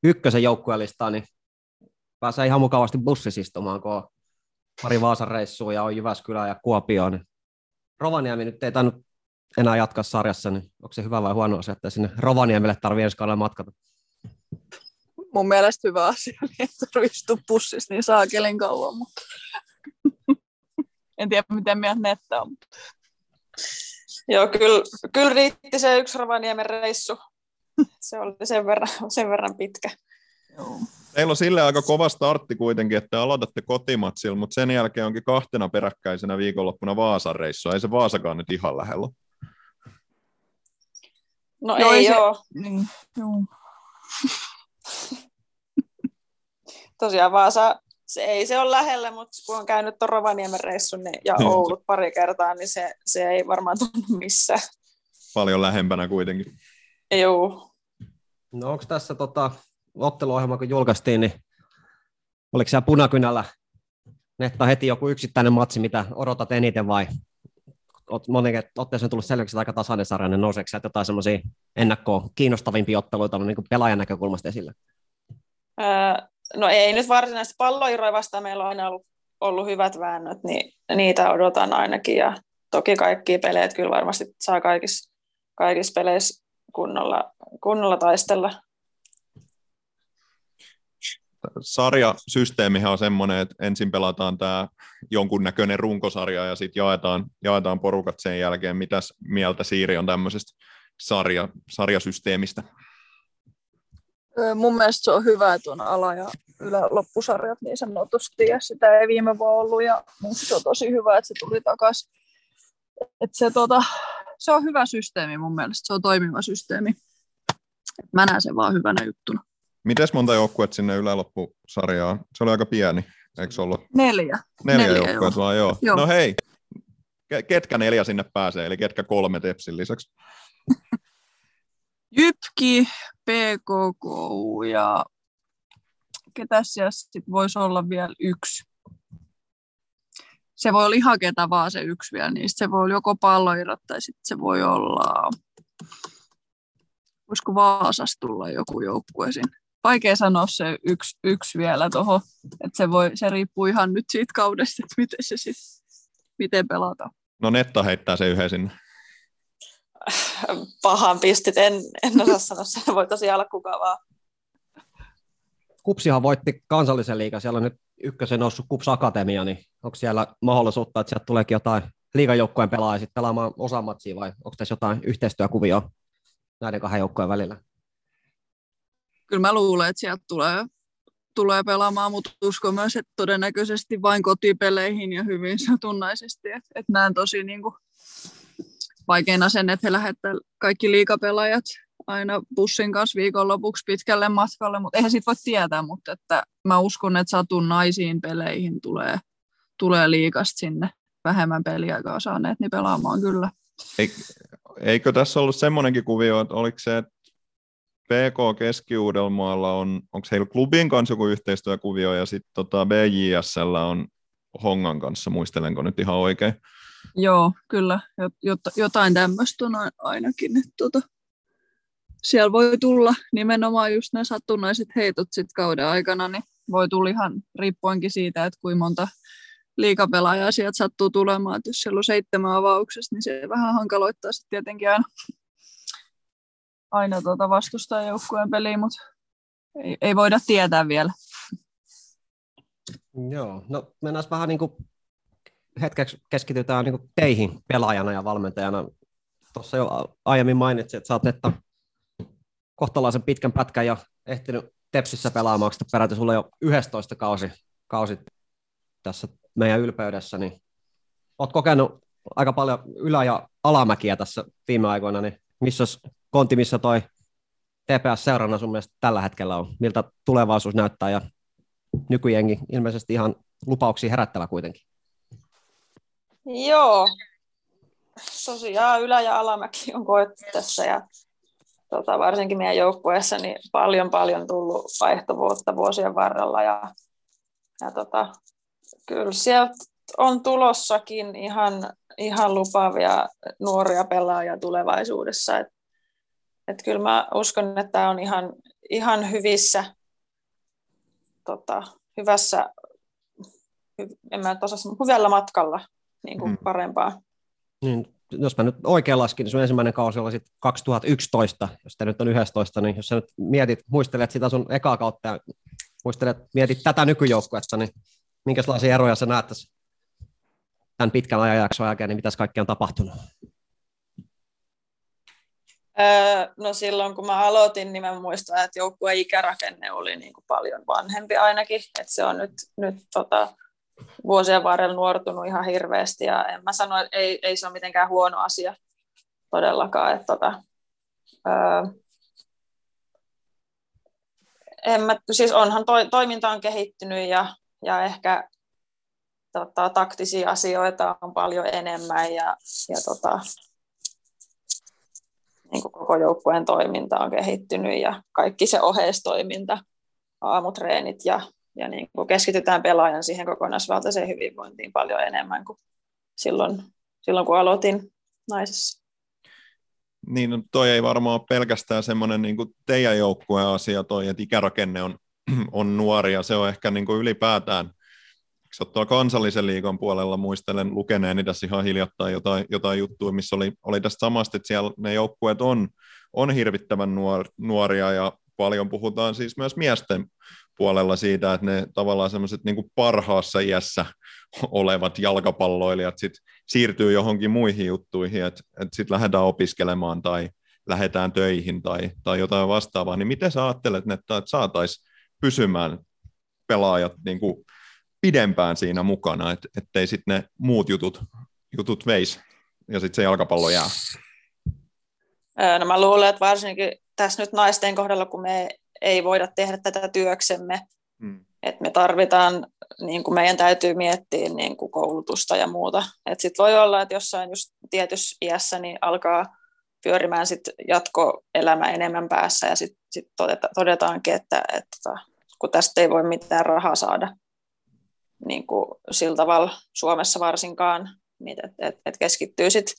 ykkösen joukkuelistaa, niin pääsee ihan mukavasti bussissa istumaan, kun on pari Vaasan reissua ja on Jyväskylä ja Kuopio, niin Rovaniemi nyt ei tainnut enää jatkaa sarjassa, niin onko se hyvä vai huono asia, että sinne Rovaniemelle tarvii ensi kaudella matkata? Mun mielestä hyvä asia, niin että tarvitsisi pussissa niin saakelin kauan, mutta en tiedä miten mieltä nettä on. Joo, kyllä, kyllä riitti se yksi Rovaniemen reissu. Se oli sen verran, sen verran pitkä. Joo. Teillä on sille aika kova startti kuitenkin, että aloitatte kotimatsilla, mutta sen jälkeen onkin kahtena peräkkäisenä viikonloppuna Vaasan reissua. Ei se Vaasakaan nyt ihan lähellä. No Joo, ei, ei se- joo. Niin, joo. Tosiaan Vaasa, se ei se ole lähellä, mutta kun on käynyt tuon Rovaniemen reissun niin, ja. Oulut pari kertaa, niin se, se ei varmaan tunnu missään. Paljon lähempänä kuitenkin. Joo. No onko tässä tota, otteluohjelma, kun julkaistiin, niin oliko siellä punakynällä Netta heti joku yksittäinen matsi, mitä odotat eniten vai oot monen otteeseen tullut selväksi, että aika tasainen sarja, niin nouseeko sieltä jotain semmoisia ennakkoon kiinnostavimpia otteluita niin kuin pelaajan näkökulmasta esille? Öö, no ei nyt varsinaisesti palloiroja vastaan meillä on aina ollut, ollut hyvät väännöt, niin niitä odotan ainakin. Ja toki kaikki peleet kyllä varmasti saa kaikissa, kaikissa peleissä kunnolla, kunnolla taistella. sarjasysteemihän on semmoinen, että ensin pelataan tämä jonkunnäköinen runkosarja ja sitten jaetaan, jaetaan porukat sen jälkeen. Mitäs mieltä Siiri on tämmöisestä sarja, sarjasysteemistä? Mun mielestä se on hyvä, että on ala- ja yläloppusarjat niin sanotusti, ja sitä ei viime vuonna ollut, ja se on tosi hyvä, että se tuli takaisin. Et se, tota, se on hyvä systeemi mun mielestä, se on toimiva systeemi. Et mä näen sen vaan hyvänä juttuna. Mites monta joukkuetta sinne yläloppusarjaan? Se oli aika pieni, eikö se ollut? Neljä. Neljä, Neljä, joukkuetta vaan, joo. Joo. No hei, ke- ketkä neljä sinne pääsee, eli ketkä kolme Tepsin lisäksi? Jypki, PKK ja ketä siellä sitten voisi olla vielä yksi. Se voi olla ihan ketä vaan se yksi vielä, niin se voi olla joko palloirot tai sitten se voi olla, voisiko Vaasasta tulla joku joukkue sinne. Vaikea sanoa se yksi, yksi vielä tuohon, että se, voi, se riippuu ihan nyt siitä kaudesta, että miten se sitten, miten pelataan. No Netta heittää se yhden sinne. Pahan pistit, en, en osaa sanoa, se voi tosiaan olla kuka vaan. Kupsihan voitti kansallisen liigan, siellä on nyt ykkösen noussut Kups Akatemia, niin onko siellä mahdollisuutta, että sieltä tuleekin jotain liigajoukkueen pelaajia sitten pelaamaan osa matsia vai onko tässä jotain yhteistyökuvia näiden kahden joukkueen välillä? kyllä mä luulen, että sieltä tulee, tulee pelaamaan, mutta uskon myös, että todennäköisesti vain kotipeleihin ja hyvin satunnaisesti. Että et näen tosi niin kuin, vaikeana sen, että he lähettävät kaikki liikapelaajat aina bussin kanssa viikonlopuksi pitkälle matkalle, mutta eihän siitä voi tietää, mutta että mä uskon, että satunnaisiin peleihin tulee, tulee liikasta sinne vähemmän peliaikaa saaneet, niin pelaamaan kyllä. Eikö tässä ollut semmoinenkin kuvio, että oliko se, että PK Keski-Uudelmaalla on, onko heillä klubin kanssa joku yhteistyökuvio ja sitten tota BJSL on Hongan kanssa, muistelenko nyt ihan oikein? Joo, kyllä. Jot, jotain tämmöistä on ainakin. Että tota, siellä voi tulla nimenomaan just ne satunnaiset heitot sit kauden aikana, niin voi tulla ihan riippuenkin siitä, että kuinka monta liikapelaajaa sieltä sattuu tulemaan. Et jos siellä on seitsemän avauksessa, niin se vähän hankaloittaa sitten tietenkin aina, aina tuota vastustajajoukkueen peliä, mutta ei, ei voida tietää vielä. Joo, no mennään vähän niin kuin hetkeksi keskitytään niin teihin pelaajana ja valmentajana. Tuossa jo aiemmin mainitsin, että sä oot kohtalaisen pitkän pätkän jo ehtinyt Tepsissä pelaamaan, onko peräti sulla jo 11 kausi, kausi tässä meidän ylpeydessä, niin oot kokenut aika paljon ylä- ja alamäkiä tässä viime aikoina, niin missä konti, missä toi TPS-seurana sun mielestä tällä hetkellä on? Miltä tulevaisuus näyttää ja nykyjengi ilmeisesti ihan lupauksia herättävä kuitenkin. Joo, tosiaan ylä- ja alamäki on koettu tässä ja tota, varsinkin meidän joukkueessa niin paljon paljon tullut vaihtovuotta vuosien varrella ja, ja tota, kyllä sieltä on tulossakin ihan, ihan lupaavia nuoria pelaajia tulevaisuudessa. Et, et kyllä mä uskon, että tämä on ihan, ihan hyvissä, tota, hyvässä, hy, en mä osaa, hyvällä matkalla niin kuin Mm. parempaa. Niin, jos mä nyt oikein laskin, niin sun ensimmäinen kausi oli sitten 2011, jos te nyt on 11, niin jos sä nyt mietit, muistelet sitä sun ekaa kautta ja muistelet, mietit tätä nykyjoukkuetta, niin minkälaisia eroja sä näet tässä tämän pitkän ajanjakson jälkeen, niin mitäs kaikkea on tapahtunut? Öö, no silloin kun mä aloitin, niin mä muistan, että joukkueen ikärakenne oli niin kuin paljon vanhempi ainakin. Et se on nyt, nyt tota, vuosien varrella nuortunut ihan hirveästi ja en mä sano, että ei, ei se ole mitenkään huono asia todellakaan. Että, tota, öö, en mä, siis onhan toi, toiminta on kehittynyt ja, ja ehkä tota, taktisia asioita on paljon enemmän ja, ja tota, niin kuin koko joukkueen toiminta on kehittynyt ja kaikki se oheistoiminta, aamutreenit ja, ja niin kuin keskitytään pelaajan siihen kokonaisvaltaiseen hyvinvointiin paljon enemmän kuin silloin, silloin kun aloitin naisessa. Niin, no toi ei varmaan pelkästään semmoinen niin teidän joukkueen asia toi, että ikärakenne on, on nuori ja se on ehkä niin kuin ylipäätään, on tuolla kansallisen liigon puolella, muistelen lukeneeni tässä ihan hiljattain jotain, jotain juttuja, missä oli, oli tästä samasta, että siellä ne joukkueet on, on hirvittävän nuor, nuoria ja paljon puhutaan siis myös miesten puolella siitä, että ne tavallaan semmoiset niin parhaassa iässä olevat jalkapalloilijat sit siirtyy johonkin muihin juttuihin, että et sitten lähdetään opiskelemaan tai lähdetään töihin tai, tai jotain vastaavaa, niin miten sä ajattelet, että saataisiin pysymään pelaajat niin kuin pidempään siinä mukana, et, ettei sitten ne muut jutut, jutut veisi ja sitten se jalkapallo jää? No mä luulen, että varsinkin tässä nyt naisten kohdalla, kun me ei voida tehdä tätä työksemme, hmm. että me tarvitaan, niin kuin meidän täytyy miettiä niin kuin koulutusta ja muuta. Sitten voi olla, että jossain just tietyssä iässä niin alkaa pyörimään sit jatkoelämä enemmän päässä ja sitten sit todeta, todetaankin, että, että kun tästä ei voi mitään rahaa saada niin kuin sillä tavalla Suomessa varsinkaan, niin että et, et keskittyy sitten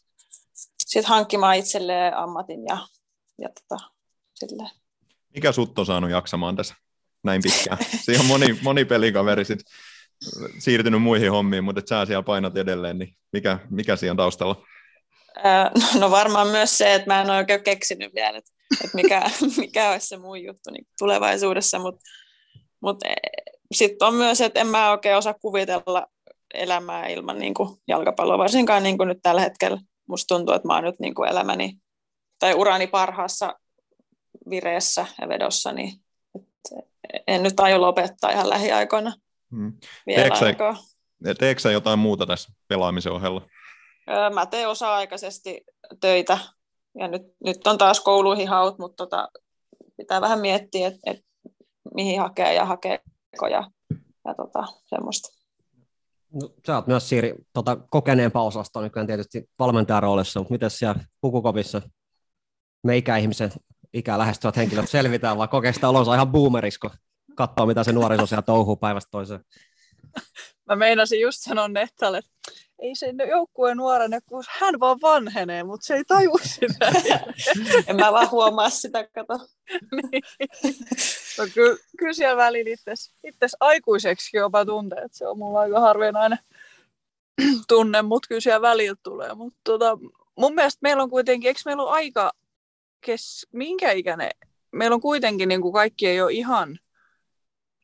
sit hankkimaan itselleen ammatin ja, ja tota, silleen. Mikä sut on saanut jaksamaan tässä näin pitkään? Siinä on moni, moni pelikaveri sit siirtynyt muihin hommiin, mutta sä siellä painat edelleen, niin mikä, mikä siinä on taustalla? No varmaan myös se, että mä en ole oikein keksinyt vielä, että, että mikä, mikä olisi se mun juttu niin tulevaisuudessa, mutta mut, sitten on myös, että en mä oikein osaa kuvitella elämää ilman niin kuin jalkapalloa, varsinkaan niin kuin nyt tällä hetkellä. Musta tuntuu, että mä oon nyt niin kuin elämäni tai urani parhaassa vireessä ja vedossa, niin en nyt aio lopettaa ihan lähiaikoina hmm. vielä teekö aikaa. Sä, teekö sä jotain muuta tässä pelaamisen ohella? Mä teen osa-aikaisesti töitä ja nyt, nyt on taas kouluihin haut, mutta tota, pitää vähän miettiä, että et, mihin hakee ja hakeeko ja, ja tota, semmoista. No, sä oot myös Siiri tota, kokeneempaa osastoa nykyään tietysti valmentajan roolissa, mutta miten siellä pukukopissa me ikäihmisen ikää lähestyvät henkilöt selvitään, vai kokee sitä olonsa ihan boomerisko katsoa, mitä se nuoriso siellä touhuu päivästä toiseen? Mä meinasin just sanoa Nettalle, että ei se joukkueen nuorene, kun hän vaan vanhenee, mutta se ei taju sitä. en mä vaan huomaa sitä, kato. niin. no, kyllä, kyllä siellä välillä itses aikuiseksi jopa tuntee, että se on mulla aika harvinainen tunne, mutta kyllä siellä välillä tulee. Mutta tota, mun mielestä meillä on kuitenkin, eikö meillä ole aika, kes, minkä ikäinen, meillä on kuitenkin niin kuin kaikki ei ole ihan,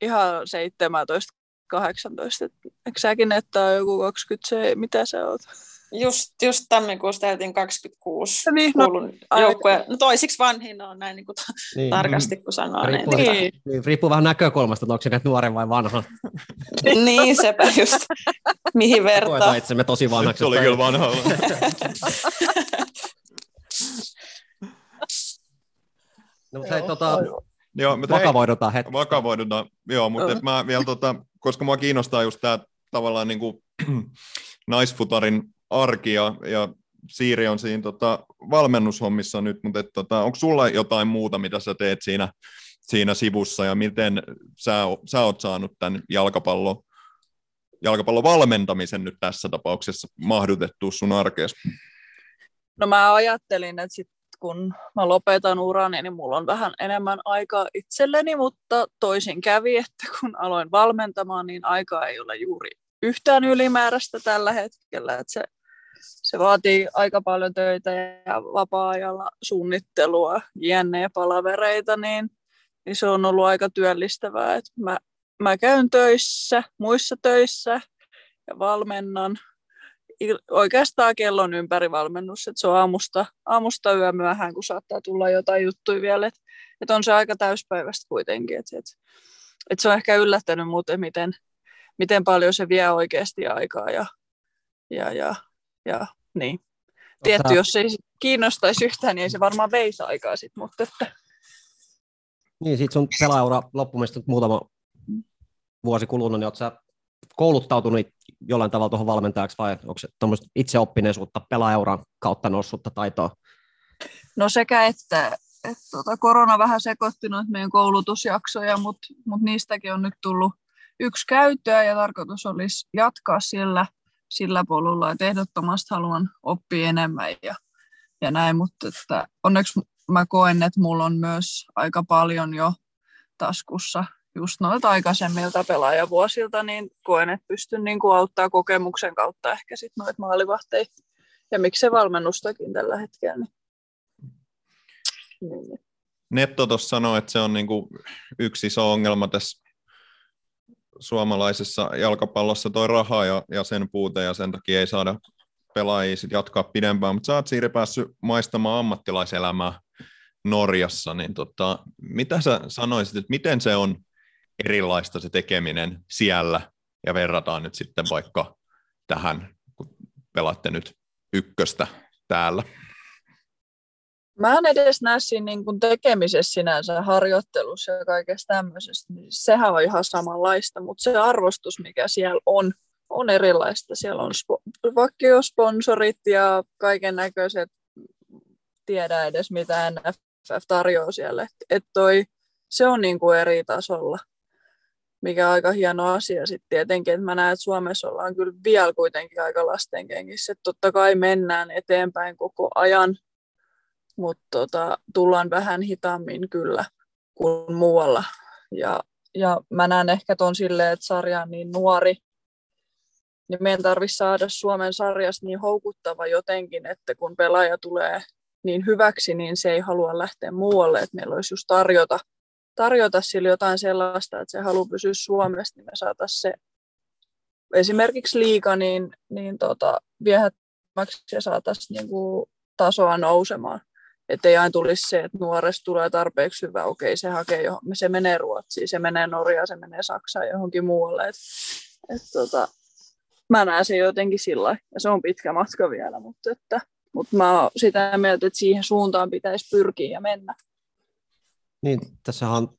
ihan 17 18. Eikö säkin että on joku 20, se, mitä sä oot? Just, just tammikuussa täytin 26 niin, kuulun no, joukkueen. No toisiksi vanhin on näin niin kuin niin. tarkasti, kun sanoo. Riippuu, niin. niin. niin. riippuu vähän näkökulmasta, että onko se nuori vai vanha. niin, sepä just. Mihin vertaa. Koetaan itsemme tosi vanhaksi. Se oli kyllä vanha. no, se, tota, Joo, mutta vakavoidutaan hetki. Vakavoidutaan, joo, mutta mä vielä, tota, koska mua kiinnostaa just tämä tavallaan niin kuin, naisfutarin arki ja, ja Siiri on siinä tota, valmennushommissa nyt, mutta et, tota, onko sulla jotain muuta, mitä sä teet siinä, siinä sivussa ja miten sä, sä oot saanut tämän jalkapallo jalkapallon valmentamisen nyt tässä tapauksessa mahdutettu sun arkeessa? No mä ajattelin, että sit kun mä lopetan urani, niin mulla on vähän enemmän aikaa itselleni, mutta toisin kävi, että kun aloin valmentamaan, niin aikaa ei ole juuri yhtään ylimääräistä tällä hetkellä. Että se, se vaatii aika paljon töitä ja vapaa-ajalla suunnittelua, ja palavereita, niin, niin se on ollut aika työllistävää. Että mä, mä käyn töissä, muissa töissä ja valmennan oikeastaan kellon ympäri valmennus, että se on aamusta, aamusta yömyöhään, kun saattaa tulla jotain juttuja vielä, että, että on se aika täyspäiväistä kuitenkin, että, että, että se on ehkä yllättänyt muuten, miten, miten paljon se vie oikeasti aikaa ja, ja, ja, ja niin. Tietty, jos ei kiinnostaisi yhtään, niin ei se varmaan veisi aikaa sitten, mutta että... Niin, sitten sun pelaaura loppumista muutama vuosi kulunut, niin oot sä kouluttautunut jollain tavalla tuohon valmentajaksi vai onko se tuommoista itseoppineisuutta pelaajuran kautta noussutta taitoa? No sekä että, että tuota, korona vähän sekoitti noita meidän koulutusjaksoja, mutta mut niistäkin on nyt tullut yksi käyttöä ja tarkoitus olisi jatkaa sillä, sillä polulla, että ehdottomasti haluan oppia enemmän ja, ja näin, mutta että onneksi mä koen, että mulla on myös aika paljon jo taskussa just noilta aikaisemmilta pelaajavuosilta, niin koen, että pystyn niin kuin auttaa kokemuksen kautta ehkä sit noita maalivahteja. Ja miksei valmennustakin tällä hetkellä. Niin. Niin. Netto tuossa sanoi, että se on niin kuin yksi iso ongelma tässä suomalaisessa jalkapallossa toi raha ja, ja sen puute, ja sen takia ei saada pelaajia sit jatkaa pidempään, mutta sä oot Siiri päässyt maistamaan ammattilaiselämää Norjassa, niin tota, mitä sä sanoisit, että miten se on erilaista se tekeminen siellä ja verrataan nyt sitten vaikka tähän, kun pelaatte nyt ykköstä täällä? Mä en edes näe siinä niin kuin tekemisessä sinänsä, harjoittelussa ja kaikessa tämmöisessä. Niin sehän on ihan samanlaista, mutta se arvostus, mikä siellä on, on erilaista. Siellä on spo- vakiosponsorit ja kaiken näköiset, tiedä edes mitä NFF tarjoaa siellä. Et toi, se on niin kuin eri tasolla mikä on aika hieno asia sitten tietenkin, että mä näen, että Suomessa ollaan kyllä vielä kuitenkin aika lastenkengissä, että totta kai mennään eteenpäin koko ajan, mutta tota, tullaan vähän hitaammin kyllä kuin muualla. Ja, ja mä näen ehkä ton silleen, että sarja on niin nuori, niin meidän tarvitsisi saada Suomen sarjasta niin houkuttava jotenkin, että kun pelaaja tulee niin hyväksi, niin se ei halua lähteä muualle, että meillä olisi just tarjota – tarjota sille jotain sellaista, että se haluaa pysyä Suomessa, niin me saataisiin se esimerkiksi liika niin, niin tota, viehättämäksi ja saataisiin niin kuin tasoa nousemaan. Että ei aina tulisi se, että nuoresta tulee tarpeeksi hyvä, okei se hakee johon, se menee Ruotsiin, se menee Norjaan, se menee Saksaan johonkin muualle. Et, et tota, mä näen sen jotenkin sillä ja se on pitkä matka vielä, mutta, että, mutta mä oon sitä mieltä, että siihen suuntaan pitäisi pyrkiä ja mennä. Niin, tässä on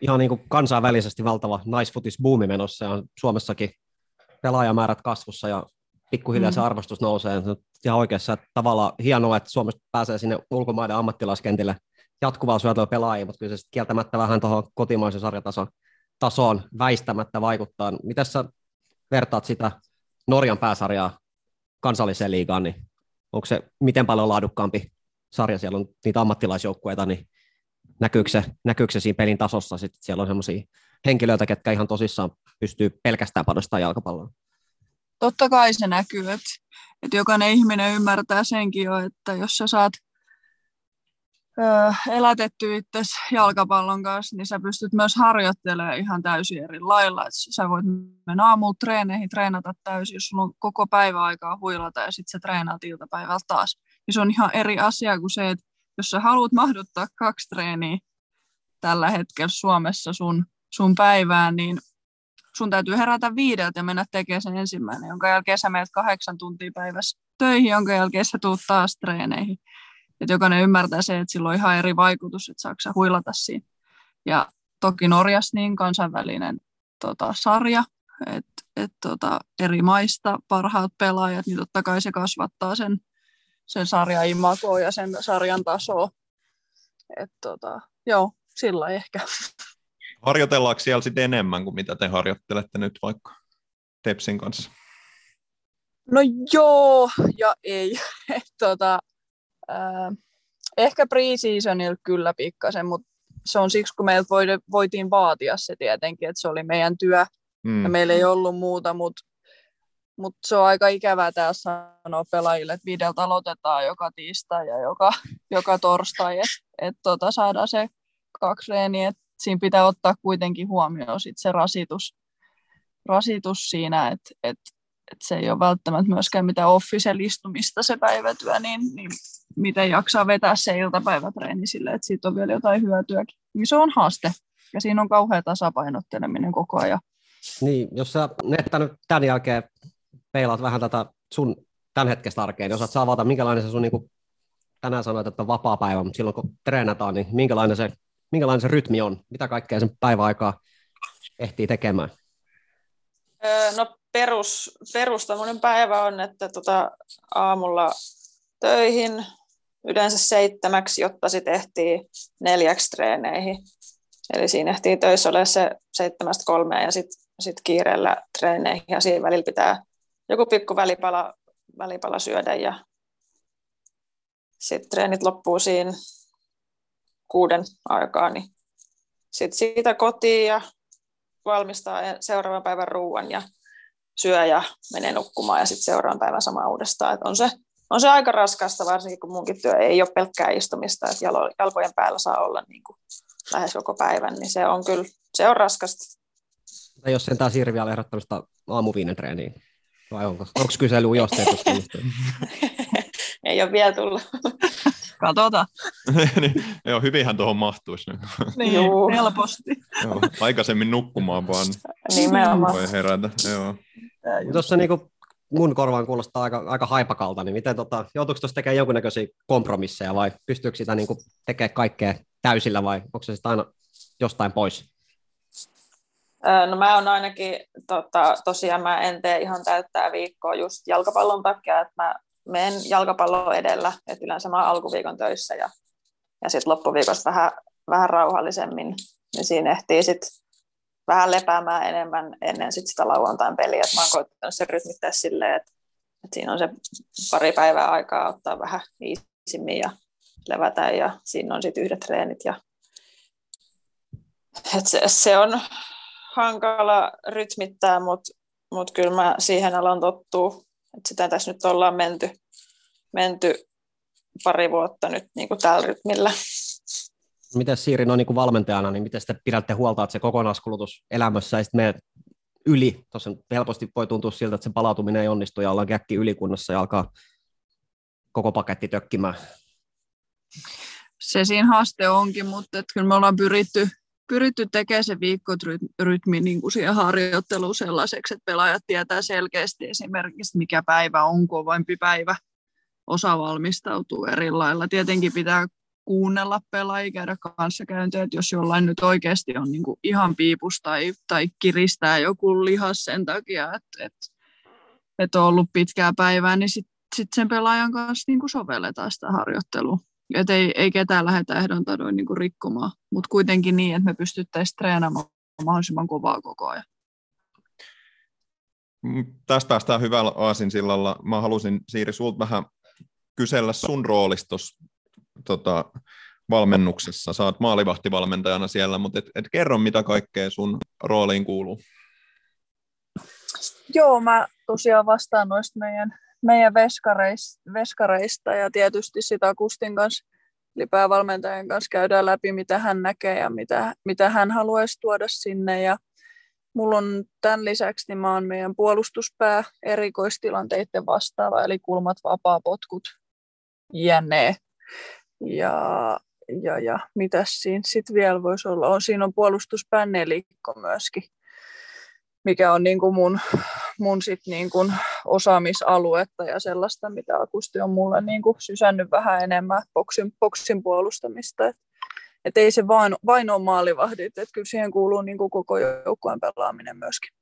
ihan niin kuin kansainvälisesti valtava naisfutisbuumi menossa ja Suomessakin pelaajamäärät kasvussa ja pikkuhiljaa mm. se arvostus nousee. Se on ihan oikeassa, että tavallaan hienoa, että Suomesta pääsee sinne ulkomaiden ammattilaiskentille jatkuvaa syötöä pelaajia, mutta kyllä se kieltämättä vähän tuohon kotimaisen sarjatason tasoon väistämättä vaikuttaa. Miten sä vertaat sitä Norjan pääsarjaa kansalliseen liigaan, niin onko se miten paljon laadukkaampi sarja, siellä on niitä ammattilaisjoukkueita, niin näkyykö se, näkyykö se siinä pelin tasossa, sitten siellä on sellaisia henkilöitä, ketkä ihan tosissaan pystyy pelkästään panostamaan jalkapalloon? Totta kai se näkyy, että, että jokainen ihminen ymmärtää senkin jo, että jos sä saat ö, elätetty itse jalkapallon kanssa, niin sä pystyt myös harjoittelemaan ihan täysin eri lailla. Että sä voit mennä aamuun treeneihin, treenata täysin, jos sulla on koko päivä aikaa huilata ja sitten sä treenaat iltapäivällä taas. Niin se on ihan eri asia kuin se, että jos sä haluat mahduttaa kaksi treeniä tällä hetkellä Suomessa sun, sun päivään, niin sun täytyy herätä viideltä ja mennä tekemään sen ensimmäinen, jonka jälkeen sä menet kahdeksan tuntia päivässä töihin, jonka jälkeen sä tuut taas treeneihin. Et jokainen ymmärtää se, että sillä on ihan eri vaikutus, että saako sä huilata siinä. Ja toki Norjas niin kansainvälinen tota, sarja, että et, tota, eri maista parhaat pelaajat, niin totta kai se kasvattaa sen sen sarjan imagoa ja sen sarjan tasoa. Et tota, joo, sillä ehkä. Harjoitellaanko siellä sitten enemmän kuin mitä te harjoittelette nyt vaikka? Tepsin kanssa? No joo ja ei. Et tota, äh, ehkä pre-seasonilla kyllä pikkasen, mutta se on siksi, kun meiltä voitiin vaatia se tietenkin, että se oli meidän työ mm. ja meillä ei ollut muuta, mutta mut se on aika ikävää täällä sanoa pelaajille, että videolta aloitetaan joka tiistai ja joka, joka torstai, että et tota, saadaan se kaksi reeniä, siinä pitää ottaa kuitenkin huomioon sit se rasitus, rasitus siinä, että et, et se ei ole välttämättä myöskään mitään officialistumista se päivätyö, niin, niin miten jaksaa vetää se iltapäivätreeni sille, että siitä on vielä jotain hyötyäkin. Niin se on haaste, ja siinä on kauhea tasapainotteleminen koko ajan. Niin, jos sä Netta nyt tämän jälkeen peilaat vähän tätä sun tämän hetkestä arkeen, niin osaat avata, minkälainen se sun, niin kuin tänään sanoit, että on vapaa päivä, mutta silloin kun treenataan, niin minkälainen se, minkälainen se rytmi on? Mitä kaikkea sen päiväaikaa ehtii tekemään? No perus, perus päivä on, että tota, aamulla töihin yleensä seitsemäksi, jotta sitten ehtii neljäksi treeneihin. Eli siinä ehtii töissä olla se seitsemästä kolmea ja sitten sit kiireellä treeneihin ja siinä välillä pitää joku pikku välipala, välipala syödä ja sitten treenit loppuu siinä kuuden aikaa, niin sitten siitä kotiin ja valmistaa seuraavan päivän ruuan ja syö ja menee nukkumaan ja sitten seuraavan päivän sama uudestaan. Et on, se, on se aika raskasta, varsinkin kun munkin työ ei ole pelkkää istumista, että jalkojen päällä saa olla niin kuin lähes koko päivän, niin se on kyllä, se on raskasta. Tai jos sentään siirri vielä ehdottamista aamuviinen treeniin, vai onko, onko kysely ujosteetusta? ei ole vielä tullut. Katsotaan. niin, joo, hyvinhän tuohon mahtuisi. niin, Juu. helposti. joo, aikaisemmin nukkumaan vaan. Nimenomaan. Voi herätä, joo. Tuossa niinku mun korvaan kuulostaa aika, aika haipakalta, niin miten tota, joutuuko tuossa tekemään jonkunnäköisiä kompromisseja vai pystyykö sitä niinku tekemään kaikkea täysillä vai onko se sitten aina jostain pois? No mä oon ainakin, tota, tosiaan mä en tee ihan täyttää viikkoa just jalkapallon takia, että mä menen jalkapallo edellä, että yleensä mä oon alkuviikon töissä ja, ja sitten loppuviikosta vähän, vähän rauhallisemmin, niin siinä ehtii sitten vähän lepäämään enemmän ennen sit sitä lauantain peliä, että mä oon koittanut sen rytmittää silleen, että, että siinä on se pari päivää aikaa ottaa vähän iisimmin ja levätä ja siinä on sitten yhdet treenit ja et se, se, on hankala rytmittää, mutta mut kyllä mä siihen alan tottuu et sitä tässä nyt ollaan menty, menty pari vuotta nyt niin kuin tällä rytmillä. Miten Siiri, no niin kuin valmentajana, niin miten te pidätte huolta, että se kokonaiskulutus elämässä ei sitten yli? Tuossa helposti voi tuntua siltä, että se palautuminen ei onnistu ja ollaan käkki ylikunnassa ja alkaa koko paketti tökkimään. Se siinä haaste onkin, mutta että kyllä me ollaan pyritty pyritty tekemään se viikkorytmi niin siihen harjoitteluun sellaiseksi, että pelaajat tietää selkeästi esimerkiksi, mikä päivä on kovempi päivä. Osa valmistautuu eri lailla. Tietenkin pitää kuunnella pelaajia, käydä kanssakäyntiä, että jos jollain nyt oikeasti on niin kuin ihan piipus tai, tai kiristää joku lihas sen takia, että, että, että on ollut pitkää päivää, niin sitten sit sen pelaajan kanssa niin kuin sovelletaan sitä harjoittelua. Et ei, ei ketään lähdetä ehdon tadoin niin rikkomaan, mutta kuitenkin niin, että me pystyttäisiin treenaamaan mahdollisimman kovaa koko ajan. Mm, tästä päästään hyvällä aasinsillalla. Mä halusin Siiri sulta vähän kysellä sun roolista tota, valmennuksessa. Saat maalivahtivalmentajana siellä, mutta et, et kerro, mitä kaikkea sun rooliin kuuluu. Joo, mä tosiaan vastaan noista meidän meidän veskareista, veskareista ja tietysti sitä Kustin kanssa, eli päävalmentajan kanssa käydään läpi, mitä hän näkee ja mitä, mitä hän haluaisi tuoda sinne. Ja mulla on tämän lisäksi, niin mä oon meidän puolustuspää erikoistilanteiden vastaava, eli kulmat, vapaa, potkut, jne. Ja, ja, ja mitäs siinä sitten vielä voisi olla? On, siinä on puolustuspää nelikko myöskin mikä on niin kuin mun, mun sit niin kuin osaamisaluetta ja sellaista, mitä Akusti on mulle niin kuin sysännyt vähän enemmän boksin, boksin puolustamista. Et, et ei se vain, vain ole maalivahdit, että kyllä siihen kuuluu niin kuin koko joukkueen pelaaminen myöskin.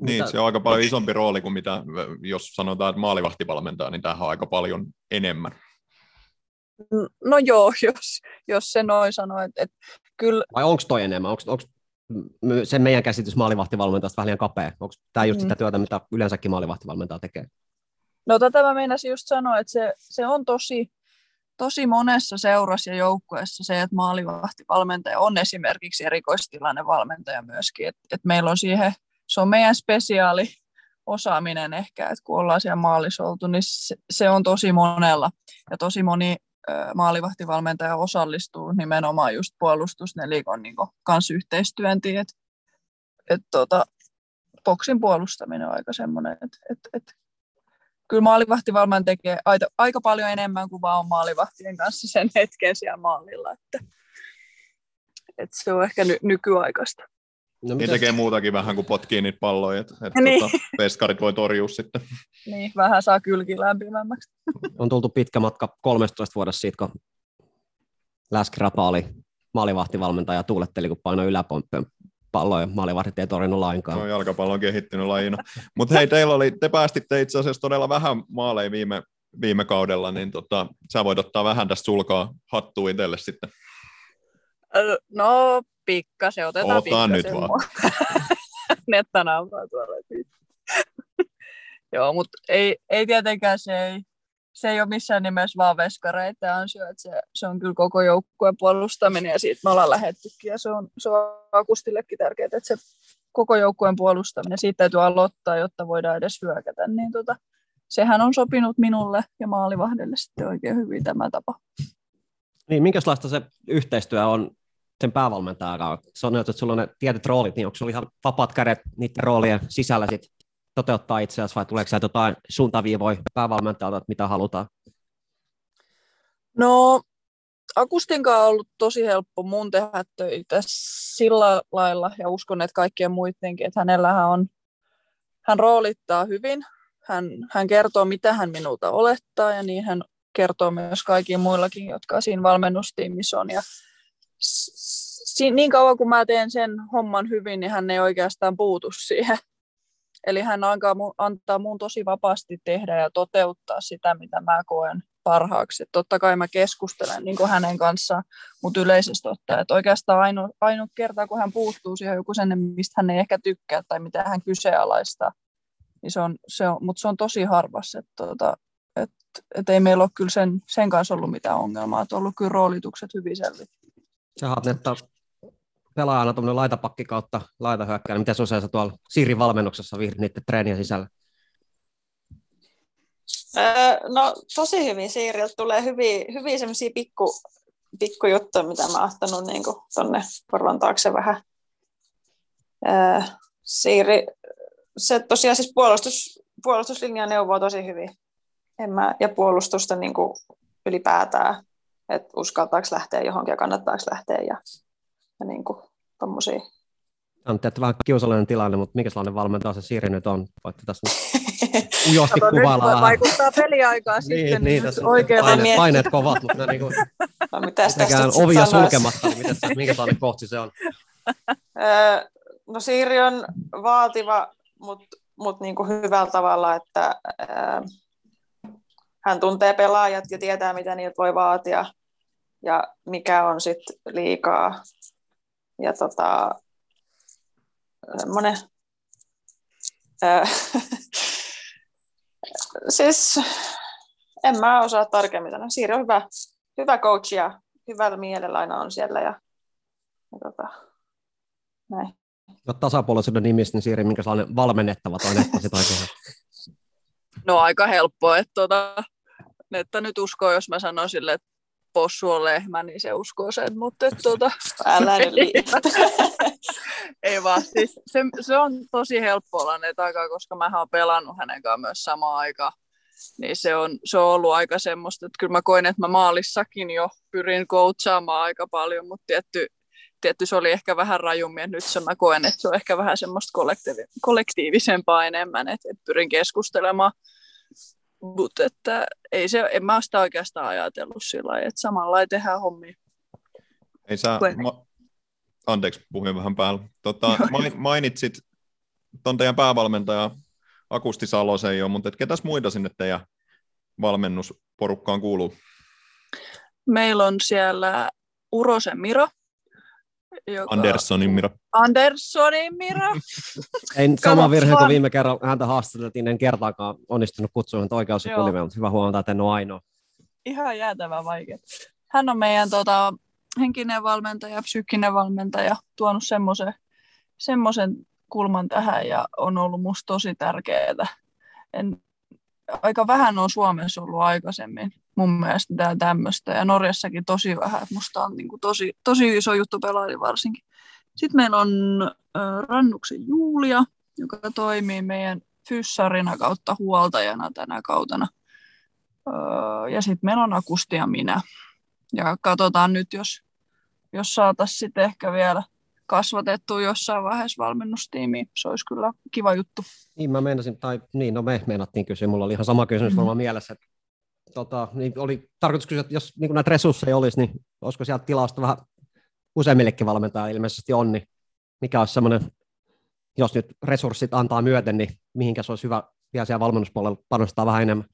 Niin, se on aika paljon isompi rooli kuin mitä, jos sanotaan, että maalivahtivalmentaa, niin tämähän on aika paljon enemmän. No joo, jos, jos se noin sanoo. Että, että kyllä... Vai onko toi enemmän? Onko, se meidän käsitys maalivahtivalmentajasta vähän liian kapea. Onko tämä just Mm. sitä työtä, mitä yleensäkin maalivahtivalmentaja tekee? No tätä mä meinasin just sanoa, että se, se on tosi, tosi monessa seurassa ja joukkueessa se, että maalivahtivalmentaja on esimerkiksi erikoistilannevalmentaja myöskin. Että et meillä on siihen, se on meidän spesiaali osaaminen ehkä, että kun ollaan siellä maalissa oltu, niin se, se on tosi monella. Ja tosi moni maalivahtivalmentaja osallistuu nimenomaan just puolustusnelikon niin kanssa yhteistyöntiin. Että et tota, boksin puolustaminen on aika semmoinen, että et, et, kyllä maalivahtivalmentaja tekee aika, aika paljon enemmän kuin vaan on maalivahtien kanssa sen hetken siellä maalilla. Että, että se on ehkä ny, nykyaikaista. No, Niin tekee muutakin vähän kuin potkii niitä palloja, että et, Niin. tota, veskarit voi torjua sitten. Niin, vähän saa kylki lämpimämmäksi. on tultu pitkä matka 13 vuodessa siitä, kun Läskirapa oli maalivahtivalmentaja ja tuuletteli, kun painoi yläpomppeen palloa ja maalivahdit ei torjunut lainkaan. No, jalkapallo on kehittynyt lajina. Mutta hei, teillä oli, te päästitte itse asiassa todella vähän maaleja viime, viime kaudella, niin tota, sä voit ottaa vähän tästä sulkaa hattua itselle sitten. No, pikkasen, otetaan Ota pikkasen. nyt vaan. Netta nauraa tuolla. Joo, mutta ei, ei tietenkään se ei, se ei ole missään nimessä vaan veskareita ansio, että se, se on kyllä koko joukkueen puolustaminen ja siitä me ollaan lähettykin ja se on, se on Akustillekin tärkeää, että se koko joukkueen puolustaminen, siitä täytyy aloittaa, jotta voidaan edes hyökätä, niin tota, sehän on sopinut minulle ja maalivahdelle sitten oikein hyvin tämä tapa. Niin, minkälaista se yhteistyö on sen päävalmentajan kanssa? Sanoit, että sulla on ne tietyt roolit, niin onko sulla ihan vapaat kädet niiden roolien sisällä sit toteuttaa itseäsi vai tuleeko sieltä jotain suuntaviivoja päävalmentajalta, että mitä halutaan? No, Akustin kanssa on ollut tosi helppo mun tehdä töitä sillä lailla, ja uskon, että kaikkien muidenkin, että hänellähän on, hän roolittaa hyvin, hän, hän kertoo, mitä hän minulta olettaa, ja niin hän kertoo myös kaikille muillakin, jotka siinä valmennustiimissä on, ja si- niin kauan kun mä teen sen homman hyvin, niin hän ei oikeastaan puutu siihen. Eli hän antaa, mu- antaa mun tosi vapaasti tehdä ja toteuttaa sitä, mitä mä koen parhaaksi. Et totta kai mä keskustelen niin kuin hänen kanssaan, mutta yleisesti ottaen, että oikeastaan ainoa, ainoa kerta, kun hän puuttuu siihen joku sen, mistä hän ei ehkä tykkää tai mitä hän kyseenalaistaa, niin se on, se on, mutta se on tosi harvas, että tota, et, et ei meillä ole kyllä sen, sen kanssa ollut mitään ongelmaa, että on ollut kyllä roolitukset hyvin selvit. Sä oot Netta pelaajana tuommoinen laitapakki kautta laitahyökkäjä. Miten usein sä tuolla Siirin valmennuksessa viihdit niiden treenien sisällä? Öö, no tosi hyvin Siiriltä tulee hyviä, hyviä semmoisia pikku, pikkujuttuja, mitä mä oon ottanut niin tuonne korvan taakse vähän. Öö, Siiri, se tosiaan siis puolustus, puolustuslinja neuvoo tosi hyvin. En mä, ja puolustusta niin ylipäätään, että uskaltaako lähteä johonkin ja kannattaako lähteä ja, ja niin kuin tommosia. Tämä on tietysti vähän kiusallinen tilanne, mutta mikä sellainen valmentaja se Siiri nyt on? Voitte tässä nyt ujosti Kato, nyt kuvailla vähän. vaikuttaa peliaikaa Niin, sitten, niin, niin, tässä nyt oikein Paineet- paineet, paineet kovat, mutta ne niinku, No, mitäs tästä nyt ovia sanois? sulkematta, niin miten, minkä sellainen kohti se on? No Siiri on vaativa, mutta mut niinku hyvällä tavalla, että ää, hän tuntee pelaajat ja tietää, mitä niiltä voi vaatia ja mikä on sitten liikaa. Ja tota, semmoinen, siis en mä osaa tarkemmin sanoa. Siiri on hyvä, hyvä coach ja hyvällä mielellä aina on siellä ja, ja tota, näin. No, tasapuolisuuden nimissä, niin Siiri, minkä sellainen valmennettava toi Netta sit oikein? No aika helppoa, että tota, Netta nyt uskoo, jos mä sanon sille, että possu on lehmä, niin se uskoo sen, mutta et, tota, Älä ei vaan, siis se, se, on tosi helppo olla Netan aikaa, koska mä oon pelannut hänen kanssaan myös samaan aikaan. Niin se on, se on ollut aika semmoista, että kyllä mä koin, että mä maalissakin jo pyrin coachaamaan aika paljon, mutta tietty, tietty se oli ehkä vähän rajummin, että nyt se mä koen, että se on ehkä vähän semmoista kollektiivi- kollektiivisempaa enemmän, että, että pyrin keskustelemaan. Mutta että ei se, en mä ole sitä oikeastaan ajatellut sillä lailla, että samalla tehdään hommia. Ei Koen. ma- anteeksi, puhuin vähän päällä. Tota, main- mainitsit ton teidän päävalmentaja Akusti Salosen jo, mutta et ketäs muita sinne teidän valmennusporukkaan kuuluu? Meillä on siellä Urosen Miro, joka... Anderssonin Mira. Anderssonin Mira. Ei sama virhe kuin viime kerran häntä haastateltiin, en kertaakaan onnistunut kutsumaan häntä Joo. sukunimeen, mutta hyvä huomata, että en ole ainoa. Ihan jäätävän vaikea. Hän on meidän tota, henkinen valmentaja, psyykkinen valmentaja, tuonut semmoisen semmoisen kulman tähän ja on ollut musta tosi tärkeää. En, aika vähän on Suomessa ollut aikaisemmin mun mielestä tää tämmöistä ja Norjassakin tosi vähän. Musta on niinku tosi, tosi iso juttu pelaajille varsinkin. Sitten meillä on Rannuksen Julia, joka toimii meidän fyssarina kautta huoltajana tänä kautena. Ja sitten meillä on Akusti ja minä. Ja katsotaan nyt, jos, jos saataisiin sitten ehkä vielä kasvatettu jossain vaiheessa valmennustiimiä. Se olisi kyllä kiva juttu. Niin mä meinasin, tai niin, no me meinattiin kysyä, mulla oli ihan sama kysymys Mhm. varmaan mielessä, että tota, niin oli tarkoitus kysyä, että jos niin näitä resursseja olisi, niin olisiko sieltä tilausta vähän useimmillekin valmentajille ilmeisesti on, niin mikä olisi semmoinen, jos nyt resurssit antaa myöten, niin mihinkä se olisi hyvä vielä siellä valmennuspuolella panostaa vähän enemmän.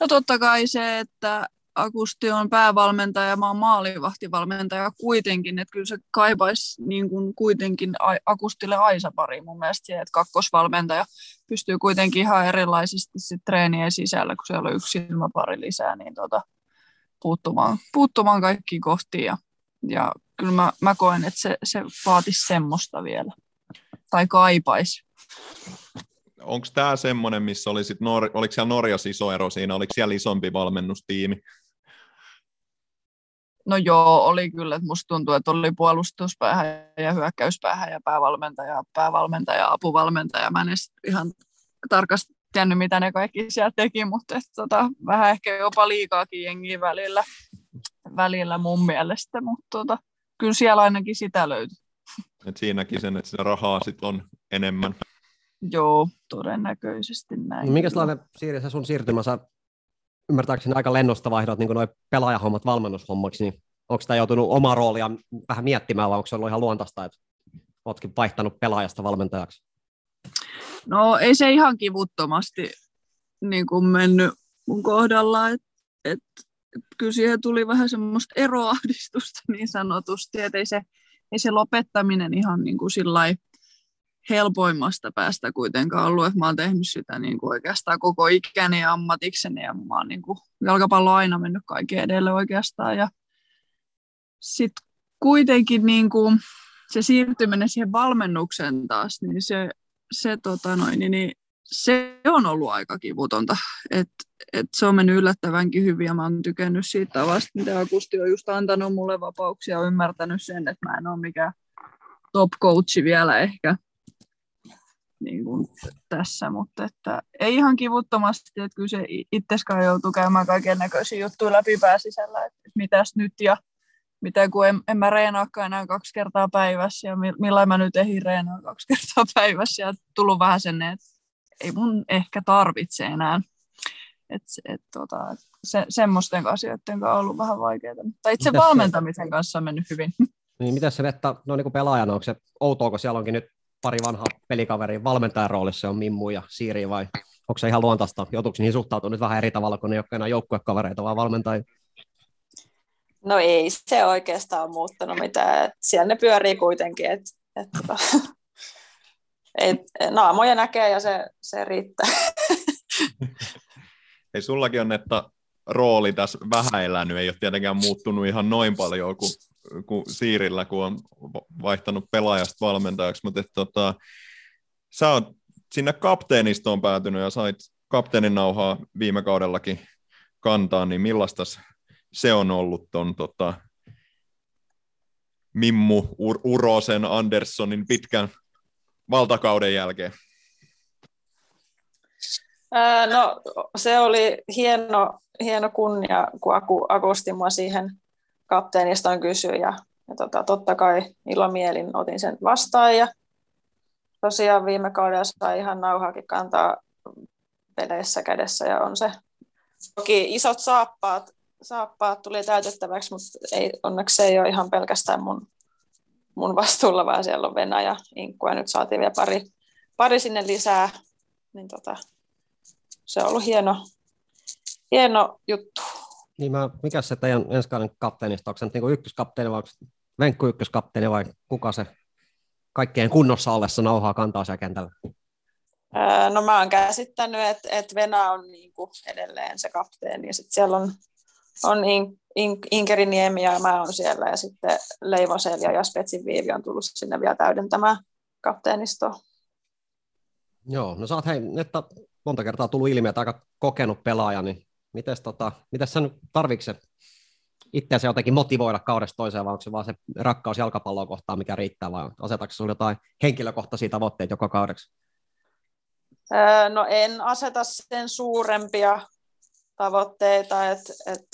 No totta kai se, että Akusti on päävalmentaja ja mä oon maalivahtivalmentaja kuitenkin, että kyllä se kaipaisi niin kuin kuitenkin Akustille Aisa-pari mun mielestä että kakkosvalmentaja pystyy kuitenkin ihan erilaisesti sit treenien sisällä, kun siellä on yksi silmäpari lisää, niin tota, puuttumaan, puuttumaan kaikkiin kohtiin ja, ja kyllä mä, mä koen, että se, se vaatisi semmoista vielä tai kaipaisi. Onko tämä semmoinen, missä oli sit Nor- oliko siellä Norjassa iso ero siinä, oliko siellä isompi valmennustiimi? No joo, oli kyllä, että musta tuntuu, että oli puolustuspäähän ja hyökkäyspäähän ja päävalmentaja, päävalmentaja, apuvalmentaja. Mä en edes ihan tarkasti tiennyt, mitä ne kaikki siellä teki, mutta et, tota, vähän ehkä jopa liikaakin jengiä välillä, välillä mun mielestä, mutta tota, kyllä siellä ainakin sitä löytyi. Et siinäkin sen, että sitä rahaa sit on enemmän. Joo, todennäköisesti näin. No, minkälainen Siiri, se sun siirtymä, sä ymmärtääkseni aika lennosta vaihdot niin noin pelaajahommat valmennushommaksi, niin onko tämä joutunut omaa roolia vähän miettimään vai onko se ollut ihan luontaista, että ootkin vaihtanut pelaajasta valmentajaksi? No ei se ihan kivuttomasti niin kuin mennyt mun kohdalla, että et, kyllä siihen tuli vähän semmoista eroahdistusta niin sanotusti, että ei se, ei se lopettaminen ihan niin kuin sillai helpoimmasta päästä kuitenkaan ollut, että mä oon tehnyt sitä niin kuin oikeastaan koko ikäni ja ammatikseni ja mä oon niin kuin jalkapallo aina mennyt kaiken edelle oikeastaan ja sitten kuitenkin niin kuin se siirtyminen siihen valmennukseen taas, niin se, se, tota noin, niin, niin se on ollut aika kivutonta. Et, et se on mennyt yllättävänkin hyvin ja mä oon tykännyt siitä tavasta, mitä Akusti on just antanut mulle vapauksia ja ymmärtänyt sen, että mä en ole mikään top coachi vielä ehkä niin kuin tässä, mutta että ei ihan kivuttomasti, että kyllä se itseskaan joutuu käymään kaiken näköisiä juttuja läpi pääsisällä, että mitäs nyt ja mitä kun en, en mä reenaakaan enää kaksi kertaa päivässä ja millä mä nyt ehdin reenaa kaksi kertaa päivässä ja tullut vähän sen, että ei mun ehkä tarvitse enää. Et, et, tota, se, semmoisten asioiden kanssa on ollut vähän vaikeaa. Mutta itse Mitäs se- valmentamisen kanssa on mennyt hyvin. Niin miten se Vetta, no niin kuin pelaajana, onko se outoa, kun siellä onkin nyt pari vanhaa pelikaveri valmentajan roolissa on Mimmu ja Siiri vai onko se ihan luontaista? Joutuuko niihin suhtautua nyt vähän eri tavalla, kun ne ei ole enää joukkuekavereita, vaan valmentajia? No ei se oikeastaan ole muuttanut mitään. Et siellä ne pyörii kuitenkin. Et, et, tota, et, naamoja näkee ja se, se riittää. Ei sullakin on, että rooli tässä vähän elänyt, ei ole tietenkään muuttunut ihan noin paljon kuin, kuin Siirillä, kun on vaihtanut pelaajasta valmentajaksi, mutta että, tota, sä oot sinne kapteenistoon päätynyt ja sait kapteenin nauhaa viime kaudellakin kantaa, niin millaista se on ollut ton tota, Mimmu Ur- Urosen Anderssonin pitkän valtakauden jälkeen? No se oli hieno, hieno kunnia, kun Aku, Akusti mua siihen kapteenistaan kysyi ja, ja tota, totta kai ilomielin otin sen vastaan ja tosiaan viime kaudella sai ihan nauhaakin kantaa peleissä kädessä ja on se toki isot saappaat, saappaat tuli täytettäväksi, mutta ei, onneksi se ei ole ihan pelkästään mun, mun vastuulla, vaan siellä on Venäjä, Inkku ja nyt saatiin vielä pari, pari sinne lisää, niin tota, se on ollut hieno, hieno juttu. Niin mä, mikä se teidän ensi kauden kapteenista, onko se nyt niin ykköskapteeni vai onko Venkku ykköskapteeni vai kuka se kaikkein kunnossa ollessa nauhaa kantaa siellä kentällä? Öö, no mä oon käsittänyt, että, että Venä on niin kuin edelleen se kapteeni ja sitten siellä on, on in, in, Inkeri Niemi ja mä oon siellä ja sitten Leivo Selja ja Spetsin Viivi on tullut sinne vielä täydentämään kapteenistoa. Joo, no sä oot hei, että monta kertaa tullut ilmi, että aika kokenut pelaaja, niin mites, tota, mites sä nyt tarvitse se itseäsi jotenkin motivoida kaudesta toiseen, vai onko se vaan se rakkaus jalkapalloa kohtaan, mikä riittää, vai asetatko sinulle jotain henkilökohtaisia tavoitteita joka kaudeksi? Öö, no en aseta sen suurempia tavoitteita, että et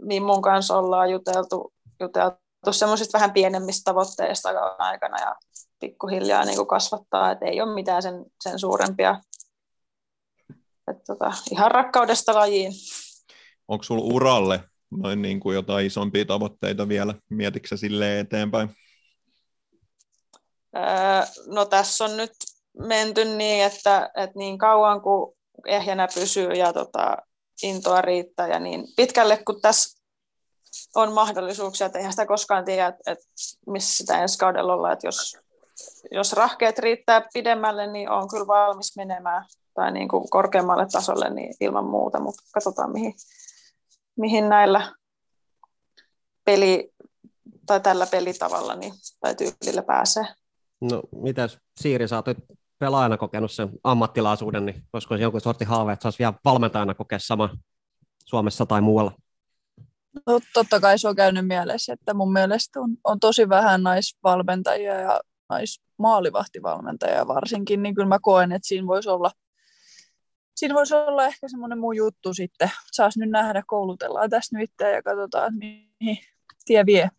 Mimmun kanssa ollaan juteltu, juteltu semmoisista vähän pienemmistä tavoitteista aikana ja pikkuhiljaa niin kasvattaa, että ei ole mitään sen, sen suurempia. Et tota, ihan rakkaudesta lajiin. Onko sulla uralle noin niin kuin jotain isompia tavoitteita vielä? Mietitkö sille eteenpäin? Öö, no tässä on nyt menty niin, että, että niin kauan kuin ehjänä pysyy ja tota, intoa riittää ja niin pitkälle kun tässä on mahdollisuuksia, että eihän sitä koskaan tiedä, että, että missä sitä ensi kaudella ollaan, että jos, jos rahkeet riittää pidemmälle, niin on kyllä valmis menemään tai niin kuin korkeammalle tasolle niin ilman muuta, mutta katsotaan mihin, mihin näillä peli, tai tällä pelitavalla niin, tai tyylillä pääsee. No mitäs Siiri, sä oot nyt pelaajana kokenut sen ammattilaisuuden, niin olisiko se jonkun sortin haave, että saisi vielä valmentajana kokea sama Suomessa tai muualla? No, totta kai se on käynyt mielessä, että mun mielestä on, on tosi vähän naisvalmentajia ja naismaalivahtivalmentajia varsinkin, niin kyllä mä koen, että siinä voisi olla, siinä voisi olla ehkä semmoinen muu juttu sitten. Saas nyt nähdä, koulutellaan tästä nyt ja katsotaan, mihin tie vie.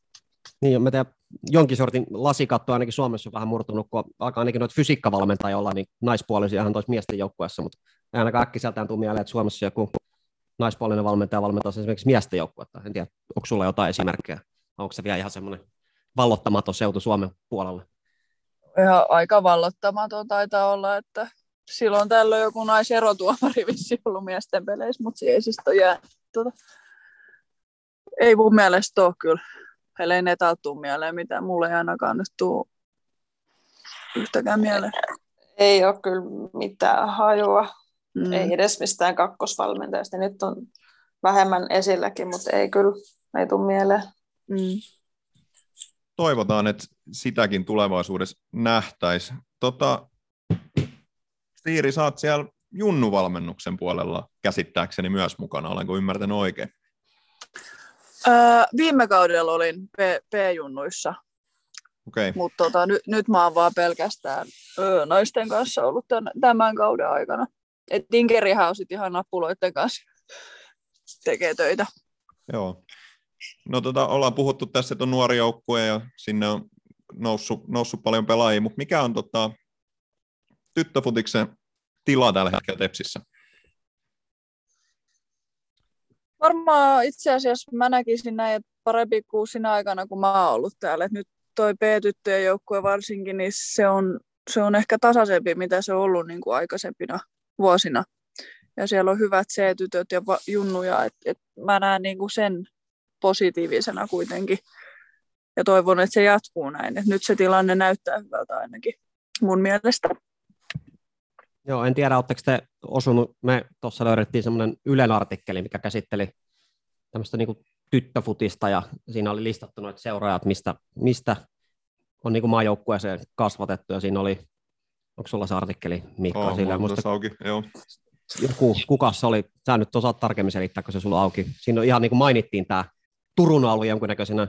Niin, mä tiedän, jonkin sortin lasikatto ainakin Suomessa on vähän murtunut, kun alkaa ainakin noita fysiikkavalmentajia olla niin naispuolisia ihan tois miesten joukkueessa, mutta ei ainakaan äkkiseltään tule mieleen, että Suomessa joku naispuolinen valmentaja valmentaa esimerkiksi miesten joukkuetta. En tiedä, onko sulla jotain esimerkkejä? Onko se vielä ihan semmoinen vallottamaton seutu Suomen puolelle? Ihan aika vallottamaton taitaa olla, että silloin tällöin joku naiserotuomari vissi ollut miesten peleissä, mutta se ei siis jää. Tuota, ei mun mielestä ole kyllä ellei ne tuu mieleen mitä Mulle ei ainakaan nyt tuu yhtäkään mieleen. Ei ole kyllä mitään hajua. Mm. Ei edes mistään kakkosvalmentajasta. Nyt on vähemmän esilläkin, mutta ei kyllä, ei tule mieleen. Mm. Toivotaan, että sitäkin tulevaisuudessa nähtäisi. Tota, Siiri, sä oot siellä Junnu-valmennuksen puolella käsittääkseni myös mukana, olenko ymmärtänyt oikein? Öö, viime kaudella olin P- P-junnuissa, okay. mutta tota, nyt, nyt mä oon vaan pelkästään öö, naisten kanssa ollut tämän, tämän kauden aikana. Et Tinkerihän on sitten ihan nappuloiden kanssa tekee töitä. Joo. No tota, ollaan puhuttu tässä, että on nuori joukkue ja sinne on noussut, noussut paljon pelaajia, mutta mikä on tota, tyttöfutiksen tila tällä hetkellä Tepsissä? Varmaan itse asiassa mä näkisin näin, että parempi kuin sinä aikana, kun mä oon ollut täällä. Et nyt toi B-tyttöjen joukkue varsinkin, niin se on, se on ehkä tasaisempi, mitä se on ollut niin kuin aikaisempina vuosina. Ja siellä on hyvät C-tytöt ja junnuja, että et mä näen niin kuin sen positiivisena kuitenkin. Ja toivon, että se jatkuu näin. Et nyt se tilanne näyttää hyvältä ainakin mun mielestä. Joo, en tiedä, oletteko te osunut, me tuossa löydettiin semmoinen Ylen artikkeli, mikä käsitteli tämmöistä niin tyttöfutista, ja siinä oli listattu noita seuraajat, mistä, mistä on niin maajoukkueeseen kasvatettu, ja siinä oli, onko sulla se artikkeli, Mikko? Oh, sillä, musta, auki, joo. Joku, kuka se oli, sä nyt osaat tarkemmin selittää, kun se sulla auki. Siinä on ihan niin kuin mainittiin tämä Turun alue jonkunnäköisenä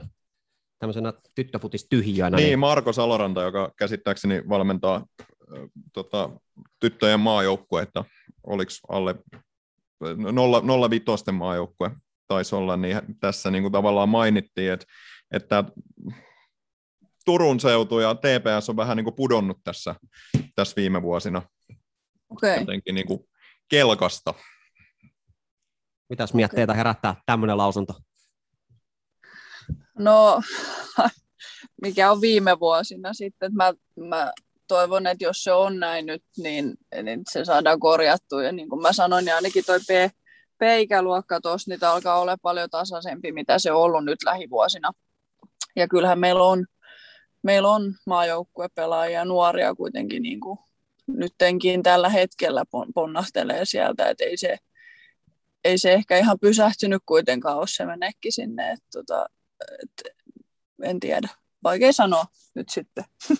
tämmöisenä tyttöfutis-tyhjiönä. Niin, niin, Marko Saloranta, joka käsittääkseni valmentaa tota, tyttöjen maajoukkuetta, oliko alle 05 maajoukkue taisi olla, niin tässä niin kuin tavallaan mainittiin, että, että Turun seutu ja TPS on vähän niin kuin pudonnut tässä, tässä viime vuosina. Okay. Jotenkin niin kuin kelkasta. Mitäs mietteitä okay. herättää tämmöinen lausunto? No, mikä on viime vuosina sitten, että mä, mä toivon, että jos se on näin nyt, niin, niin se saadaan korjattua. Ja niin kuin mä sanoin, niin ainakin toi P, P-ikäluokka tuossa, niin alkaa olla paljon tasaisempi, mitä se on ollut nyt lähivuosina. Ja kyllähän meillä on, meillä on maajoukkuepelaajia, nuoria kuitenkin niin kuin nyttenkin tällä hetkellä ponnahtelee sieltä, että ei se, ei se ehkä ihan pysähtynyt kuitenkaan ole se menekki sinne, että tota, et, en tiedä, vaikea sanoa nyt sitten.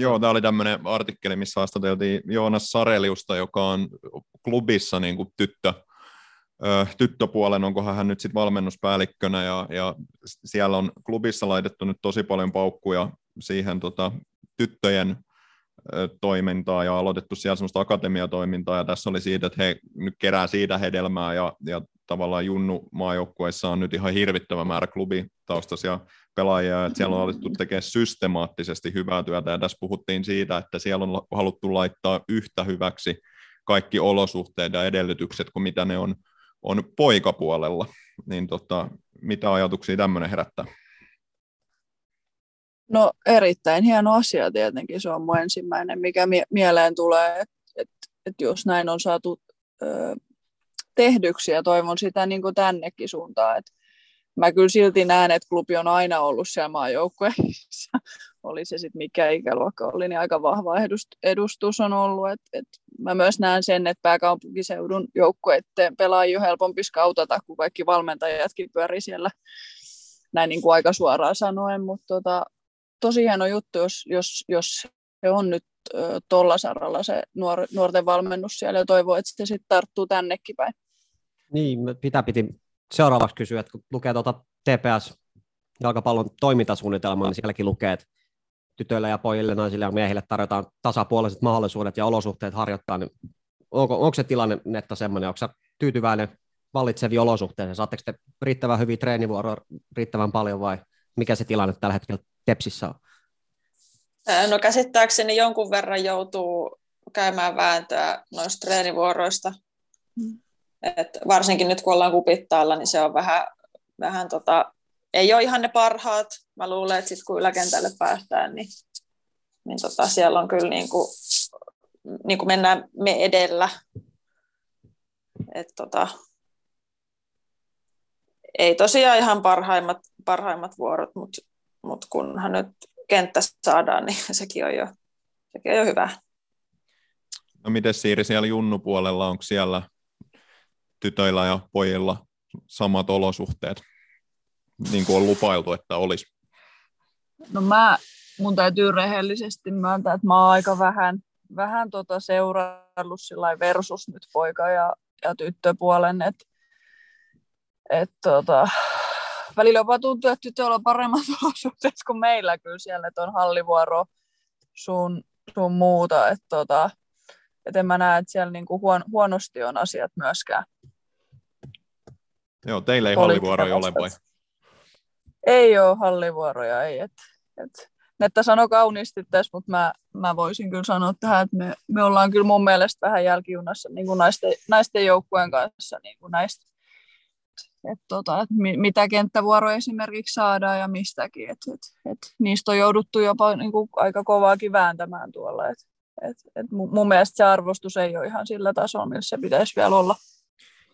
Joo, tämä oli tämmöinen artikkeli, missä haastateltiin Joonas Sareliusta, joka on klubissa niin kuin tyttö, tyttöpuolen, onkohan hän nyt sitten valmennuspäällikkönä, ja, ja siellä on klubissa laitettu nyt tosi paljon paukkuja siihen tota, tyttöjen toimintaa ja aloitettu siellä semmoista akatemiatoimintaa ja tässä oli siitä, että he nyt kerää siitä hedelmää ja, ja tavallaan Junnu maajoukkueissa on nyt ihan hirvittävä määrä klubitaustaisia pelaajia, että siellä on alettu tekemään systemaattisesti hyvää työtä. Ja tässä puhuttiin siitä, että siellä on haluttu laittaa yhtä hyväksi kaikki olosuhteet ja edellytykset kuin mitä ne on, on poikapuolella, niin tota, mitä ajatuksia tämmöinen herättää? No erittäin hieno asia tietenkin, se on mun ensimmäinen, mikä mie- mieleen tulee, että et, et jos näin on saatu ö, tehdyksi. Ja toivon sitä niin kuin tännekin suuntaan, että mä kyllä silti näen, että klubi on aina ollut siellä maajoukkueessa, oli se sitten mikä ikäluokka oli, niin aika vahva edustus on ollut. Et, et mä myös näen sen, että pääkaupunkiseudun joukkueiden pelaajia on helpompi skautata, kun kaikki valmentajatkin pyörii siellä näin niin kuin aika suoraan sanoen, mutta tota, tosi hieno juttu, jos, jos, jos se on nyt tuolla saralla se nuor, nuorten valmennus siellä ja toivoo, että se sitten tarttuu tännekin päin. Niin, pitää piti seuraavaksi kysyä, että kun lukee tuota TPS jalkapallon toimintasuunnitelmaa, niin sielläkin lukee, että tytöille ja pojille, naisille ja miehille tarjotaan tasapuoliset mahdollisuudet ja olosuhteet harjoittaa, niin onko, onko se tilanne netta semmoinen, onko tyytyväinen vallitseviin olosuhteisiin, saatteko te riittävän hyviä treenivuoroja riittävän paljon vai mikä se tilanne tällä hetkellä Tepsissä on? No käsittääkseni jonkun verran joutuu käymään vääntöä noista treenivuoroista. Et varsinkin nyt kun ollaan kupittaalla, niin se on vähän, vähän tota, ei ole ihan ne parhaat. Mä luulen, että sit kun yläkentälle päästään, niin, niin tota, siellä on kyllä niin kuin, niin kuin mennään me edellä. Et tota, ei tosiaan ihan parhaimmat, parhaimmat vuorot, mutta mut kunhan nyt kenttä saadaan, niin sekin on jo, sekin on jo hyvä. No miten Siiri siellä junnupuolella, onko siellä tytöillä ja pojilla samat olosuhteet, niin kuin on lupailtu, että olisi? No mä, mun täytyy rehellisesti myöntää, että mä oon aika vähän, vähän tota seuraillut versus nyt poika- ja, ja tyttöpuolen, että et tota, välillä jopa tuntuu, että tytöllä on paremmat olosuhteet kuin meillä kyllä siellä, että on hallivuoro sun, sun muuta, että tota, et en mä näe, että siellä niinku huon, huonosti on asiat myöskään. Joo, teillä ei hallivuoroja ole vai? Ei ole hallivuoroja, ei. Et, et, Netta sanoi kauniisti tässä, mutta mä, mä voisin kyllä sanoa tähän, että me, me ollaan kyllä mun mielestä vähän jälkijunassa niin kuin naisten, naisten joukkueen kanssa niin kuin näistä että tota, et mitä kenttävuoroja esimerkiksi saadaan ja mistäkin. Et, et, et niistä on jouduttu jopa niin kuin, aika kovaakin vääntämään tuolla. Et, et, et mun mielestä se arvostus ei ole ihan sillä tasolla, millä se pitäisi vielä olla.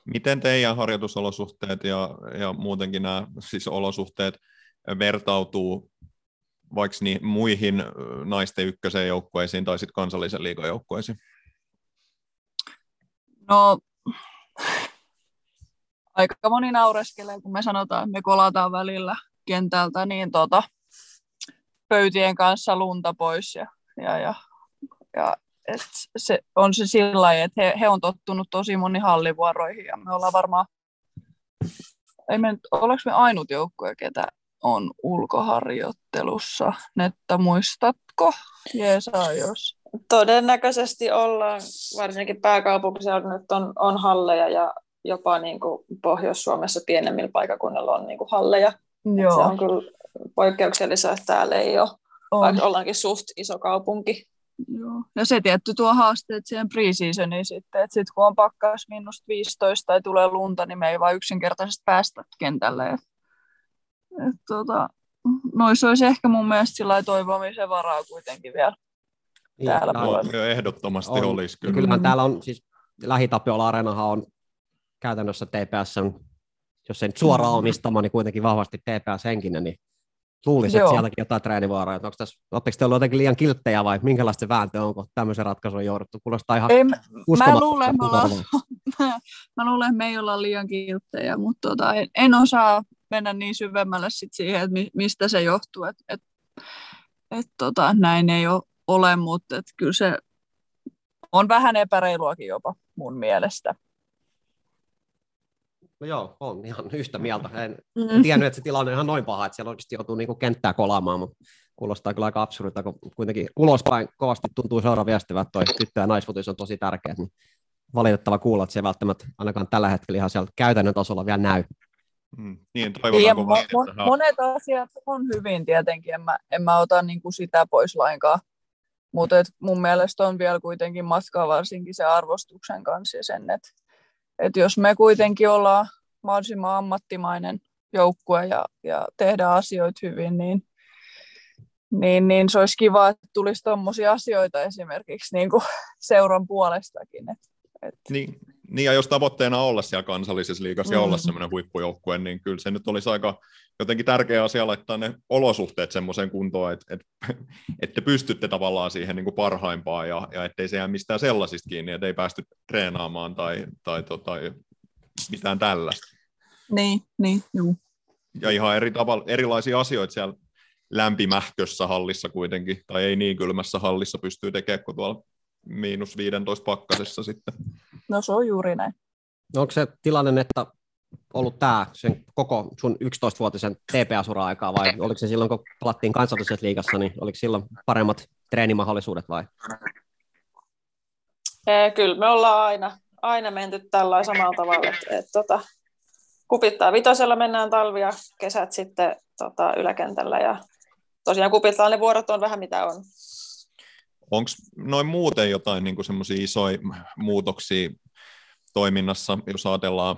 Miten teidän harjoitusolosuhteet ja, ja muutenkin nämä siis olosuhteet vertautuu vaikka niin muihin naisten ykkösen joukkueisiin tai sitten kansallisen liigan joukkueisiin? No aika moni naureskelee, kun me sanotaan, että me kolataan välillä kentältä niin tota, pöytien kanssa lunta pois. Ja, ja, ja, ja et se on se sillä lailla, että he, he on tottunut tosi moni hallivuoroihin ja me ollaan varmaan, ei me nyt, ollaanko me ainut joukkue, ketä on ulkoharjoittelussa. Netta, muistatko? Jeesa, jos. Todennäköisesti ollaan, varsinkin pääkaupunkiseudulla nyt on, on halleja ja jopa niin kuin Pohjois-Suomessa pienemmillä paikakunnilla on niin kuin halleja. Joo. Se on kyllä poikkeuksellista, että täällä ei ole, on. vaikka ollaankin suht iso kaupunki. Joo. Ja se tietty tuo haasteet siihen pre-seasoniin sitten, että sitten kun on pakkaus miinus 15 tai tulee lunta, niin me ei vaan yksinkertaisesti päästä kentälle. Et, et, tota, noissa olisi ehkä mun mielestä sillä toivomisen varaa kuitenkin vielä niin, täällä puolella. Ehdottomasti on. olisi kyllä. Kyllähän täällä on siis lähitapiola Areenahan on käytännössä TPS on jos ei nyt suoraan omistama, niin kuitenkin vahvasti TPS-henkinen, niin luulisin, että sieltäkin jotain treenivaaraa. Onko tässä, oletteko te ollut jotenkin liian kilttejä vai minkälaista se vääntö on, kun tämmöisen ratkaisun on jouduttu? Kuulostaa ihan Ei, mä, mä luulen, me ollaan, mä luulen, että me ei olla liian kilttejä, mutta tota, en, en, osaa mennä niin syvemmälle sit siihen, että mi, mistä se johtuu. Et, et, et, tota, näin ei ole, mutta et kyllä se on vähän epäreiluakin jopa mun mielestä. No joo, on ihan yhtä mieltä. En, en tiennyt, että se tilanne on ihan noin paha, että siellä oikeasti joutuu niinku kenttää kolaamaan, mutta kuulostaa kyllä aika absurdilta, kun kuitenkin ulospäin kovasti tuntuu seura viestivä, että toi tyttö- ja naisfutis on tosi tärkeä, niin valitettava kuulla, että se ei välttämättä ainakaan tällä hetkellä ihan siellä käytännön tasolla vielä näy. Mm, niin, Ja mo, mo, monet asiat on hyvin tietenkin, en mä, en mä ota niinku sitä pois lainkaan. Mutta mun mielestä on vielä kuitenkin matkaa varsinkin se arvostuksen kanssa ja sen, että et jos me kuitenkin ollaan mahdollisimman ammattimainen joukkue ja, ja tehdään asioita hyvin, niin, niin, niin se olisi kiva, että tulisi tuommoisia asioita esimerkiksi niin kuin seuran puolestakin. Et, et, Niin, niin, ja jos tavoitteena olla siellä kansallisessa liigassa ja Mm. olla semmoinen huippujoukkue, niin kyllä se nyt olisi aika jotenkin tärkeä asia laittaa ne olosuhteet semmoiseen kuntoon, että, että, että te pystytte tavallaan siihen niin kuin parhaimpaan ja, ja ettei se jää mistään sellaisista kiinni, että ei päästy treenaamaan tai, tai tota, mitään tällaista. niin, niin, juu. Ja ihan eri tavalla, erilaisia asioita siellä lämpimähkössä hallissa kuitenkin, tai ei niin kylmässä hallissa pystyy tekemään kuin tuolla miinus 15 pakkasessa sitten. No se on juuri näin. No onko se tilanne, että ollut tämä sen koko sun 11-vuotisen TPS-ura-aikaa vai oliko se silloin, kun pelattiin kansallisessa liigassa, niin oliko silloin paremmat treenimahdollisuudet vai? Ee, Kyllä me ollaan aina, aina menty tällä samalla tavalla, että et, tota, kupittaa vitosella mennään talvi ja kesät sitten tota, yläkentällä ja tosiaan kupittaa ne vuorot on vähän mitä on. Onko noin muuten jotain niin semmoisia isoja muutoksia toiminnassa, jos ajatellaan,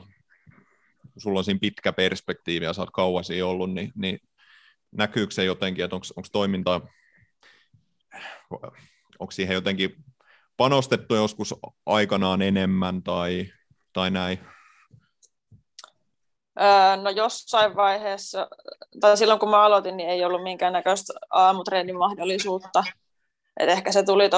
kun sulla on siinä pitkä perspektiivi ja sä oot kauan siinä ollut, niin, niin näkyykö se jotenkin, että onko toiminta, onko siihen jotenkin panostettu joskus aikanaan enemmän tai, tai näin? Öö, no jossain vaiheessa, tai silloin kun mä aloitin, niin ei ollut minkäännäköistä aamutreenin mahdollisuutta. Et ehkä se tuli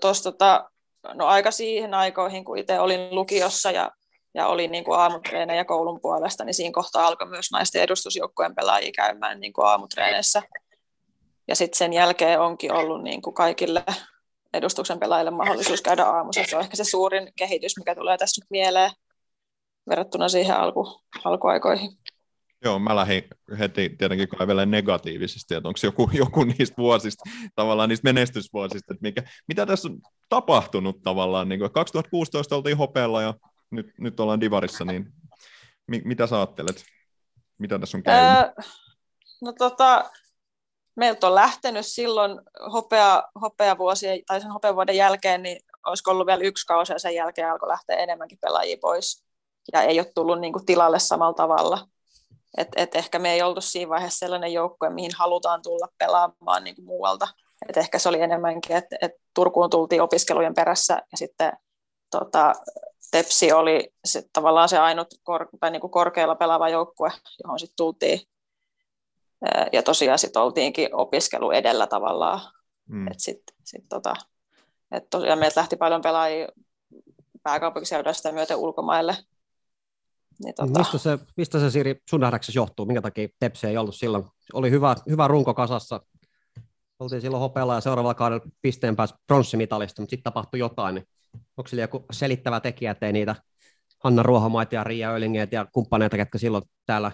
tuossa tota, no aika siihen aikoihin, kun itse olin lukiossa ja, ja olin niin kuin aamutreenejä koulun puolesta, niin siinä kohtaa alkoi myös naisten edustusjoukkueen pelaajia käymään niin kuin aamutreeneissä. Ja sitten sen jälkeen onkin ollut niin kuin kaikille edustuksen pelaajille mahdollisuus käydä aamussa. Se on ehkä se suurin kehitys, mikä tulee tässä nyt mieleen verrattuna siihen alku, alkuaikoihin. Joo, mä lähdin heti tietenkin kaivelemaan negatiivisesti, että onko joku, joku niistä vuosista, tavallaan niistä menestysvuosista, että mikä, mitä tässä on tapahtunut tavallaan, niin kuin 2016 oltiin hopealla ja nyt, nyt ollaan divarissa, niin mi, mitä sä ajattelet? Mitä tässä on käynyt? Öö, no tota, meiltä on lähtenyt silloin hopea, hopeavuosien, tai sen hopeavuoden jälkeen, niin olisiko ollut vielä yksi kausi ja sen jälkeen alkoi lähteä enemmänkin pelaajia pois. Ja ei ole tullut niin kuin, tilalle samalla tavalla. Et, et ehkä me ei oltu siinä vaiheessa sellainen joukkue, mihin halutaan tulla pelaamaan niin kuin muualta. Et ehkä se oli enemmänkin, että et Turkuun tultiin opiskelujen perässä ja sitten tota, Tepsi oli sit tavallaan se ainut kor, tai niin kuin korkealla pelaava joukkue, johon sitten tultiin. Ja tosiaan sitten oltiinkin opiskelu edellä tavallaan. Mm. Et sit, sit tota, et tosiaan meiltä lähti paljon pelaajia pääkaupunkiseudulta sitä myöten ulkomaille. Niin, tota, Mistä, se, mistä se Siri sun nähdäksesi johtuu? Minkä takia Tepsi ei ollut silloin? Oli hyvä, hyvä runko kasassa. Oltiin silloin hopealla ja seuraavalla kaudella pisteen pääsi pronssimitalista, mutta sitten tapahtui jotain. Niin onko sillä joku selittävä tekijä, ettei niitä Hanna Ruohomaita ja Riia Ölingeet ja kumppaneita, ketkä silloin täällä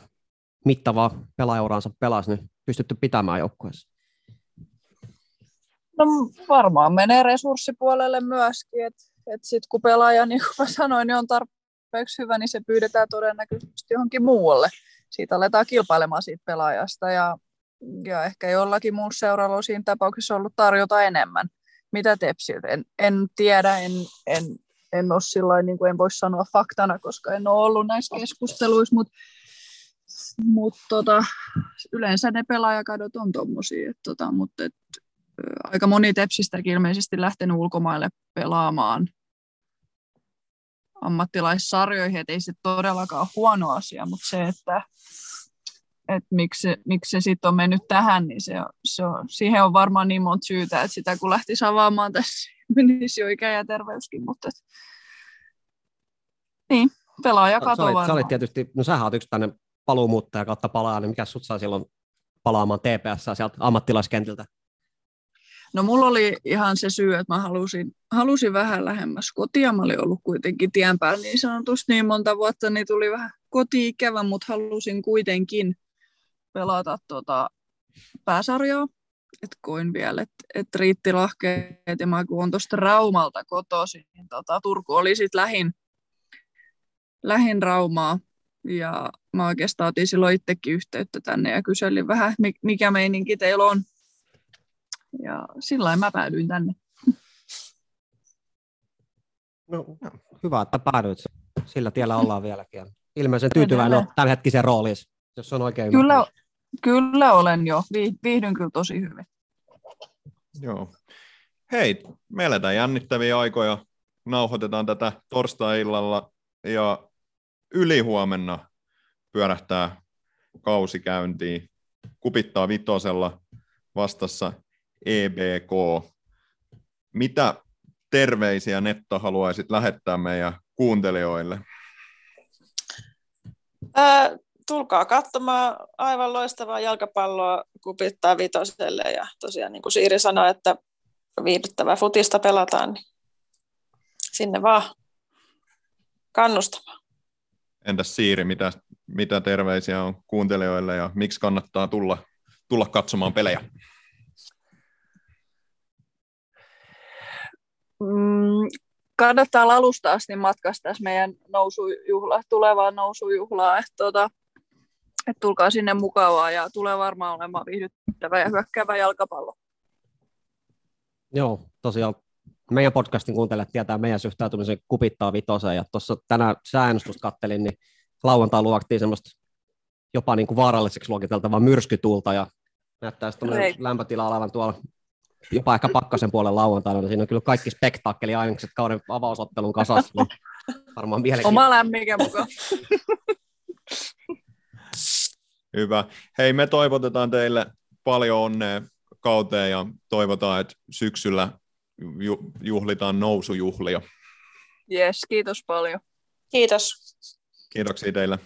mittavaa pelaajauraansa pelasi, niin pystytty pitämään joukkueessa? No varmaan menee resurssipuolelle myöskin, että et sitten kun pelaaja, niin kuin mä sanoin, niin on tarpeeksi hyvä, niin se pyydetään todennäköisesti johonkin muualle. Siitä aletaan kilpailemaan siitä pelaajasta ja, ja ehkä jollakin muussa seuralla on siinä tapauksessa ollut tarjota enemmän. Mitä Tepsiltä? En, en tiedä, en, en, en ole sillä niin kuin en voi sanoa faktana, koska en ole ollut näissä keskusteluissa, mutta mut tota, yleensä ne pelaajakadot on tommosia, et tota, mutta et, aika moni Tepsistäkin ilmeisesti lähtenyt ulkomaille pelaamaan ammattilaissarjoihin, että ei se todellakaan ole huono asia, mutta se, että, että miksi, miksi se sitten on mennyt tähän, niin se, se on, siihen on varmaan niin monta syytä, että sitä kun lähti avaamaan tässä, menisi jo ikä ja terveyskin, mutta et, niin, pelaaja Sä olit, sä varmaan. olit tietysti, no sähän oot yksi tänne paluumuuttaja kautta palaa, niin mikä sut sai silloin palaamaan TPS sieltä ammattilaiskentiltä? No mulla oli ihan se syy, että mä halusin, halusin vähän lähemmäs kotia. Mä olin ollut kuitenkin tien päällä niin sanotusti niin monta vuotta, niin tuli vähän koti-ikävä, mutta halusin kuitenkin pelata tota pääsarjaa. Et koin vielä, että et riitti lahkeet ja mä kun on tuosta Raumalta kotoisin, niin tota, Turku oli sitten lähin, lähin Raumaa. Ja mä oikeastaan otin silloin itsekin yhteyttä tänne ja kyselin vähän, mikä meininki teillä on. Ja sillä lailla mä päädyin tänne. No, hyvä, että päädyit. Sillä tiellä ollaan vieläkin. Ilmeisen tyytyväinen on tämän hetkisen rooliin, jos on oikein Kyllä, kyllä olen jo. Vi- Viihdyn kyllä tosi hyvin. Joo. Hei, me eletään jännittäviä aikoja. Nauhoitetaan tätä torstai-illalla ja ylihuomenna pyörähtää kausi käyntiin. Kupittaa vitosella vastassa EBK. Mitä terveisiä Netta haluaisit lähettää meidän kuuntelijoille? Ää, tulkaa katsomaan aivan loistavaa jalkapalloa kupittaa vitoselle ja tosiaan niin kuin Siiri sanoi, että viihdyttävää futista pelataan, niin sinne vaan kannustamaan. Entäs Siiri, mitä, mitä terveisiä on kuuntelijoille ja miksi kannattaa tulla, tulla katsomaan pelejä? Mm, kannattaa alusta asti matkasta tässä meidän nousujuhla, tulevaa nousujuhlaa. Että tota, et tulkaa sinne mukavaa ja tulee varmaan olemaan viihdyttävä ja hyökkäävä jalkapallo. Joo, tosiaan meidän podcastin kuuntelijat tietää meidän suhtautumisen kupittaa vitoseen, ja tuossa tänään säännöstusta kattelin, niin lauantai luoktiin semmoista jopa niin kuin vaaralliseksi luokiteltavaa myrskytuulta, ja näyttää sitten lämpötila olevan tuolla jopa ehkä pakkasen puolen lauantaina, niin siinä on kyllä kaikki spektaakkeli ainekset kauden avausottelun kasassa, niin varmaan mielenkiintoista. Oma lämmikä mukaan. Hyvä. Hei, me toivotetaan teille paljon onnea kauteen ja toivotaan, että syksyllä ju- juhlitaan nousujuhlia. Yes, kiitos paljon. Kiitos. Kiitoksia teille.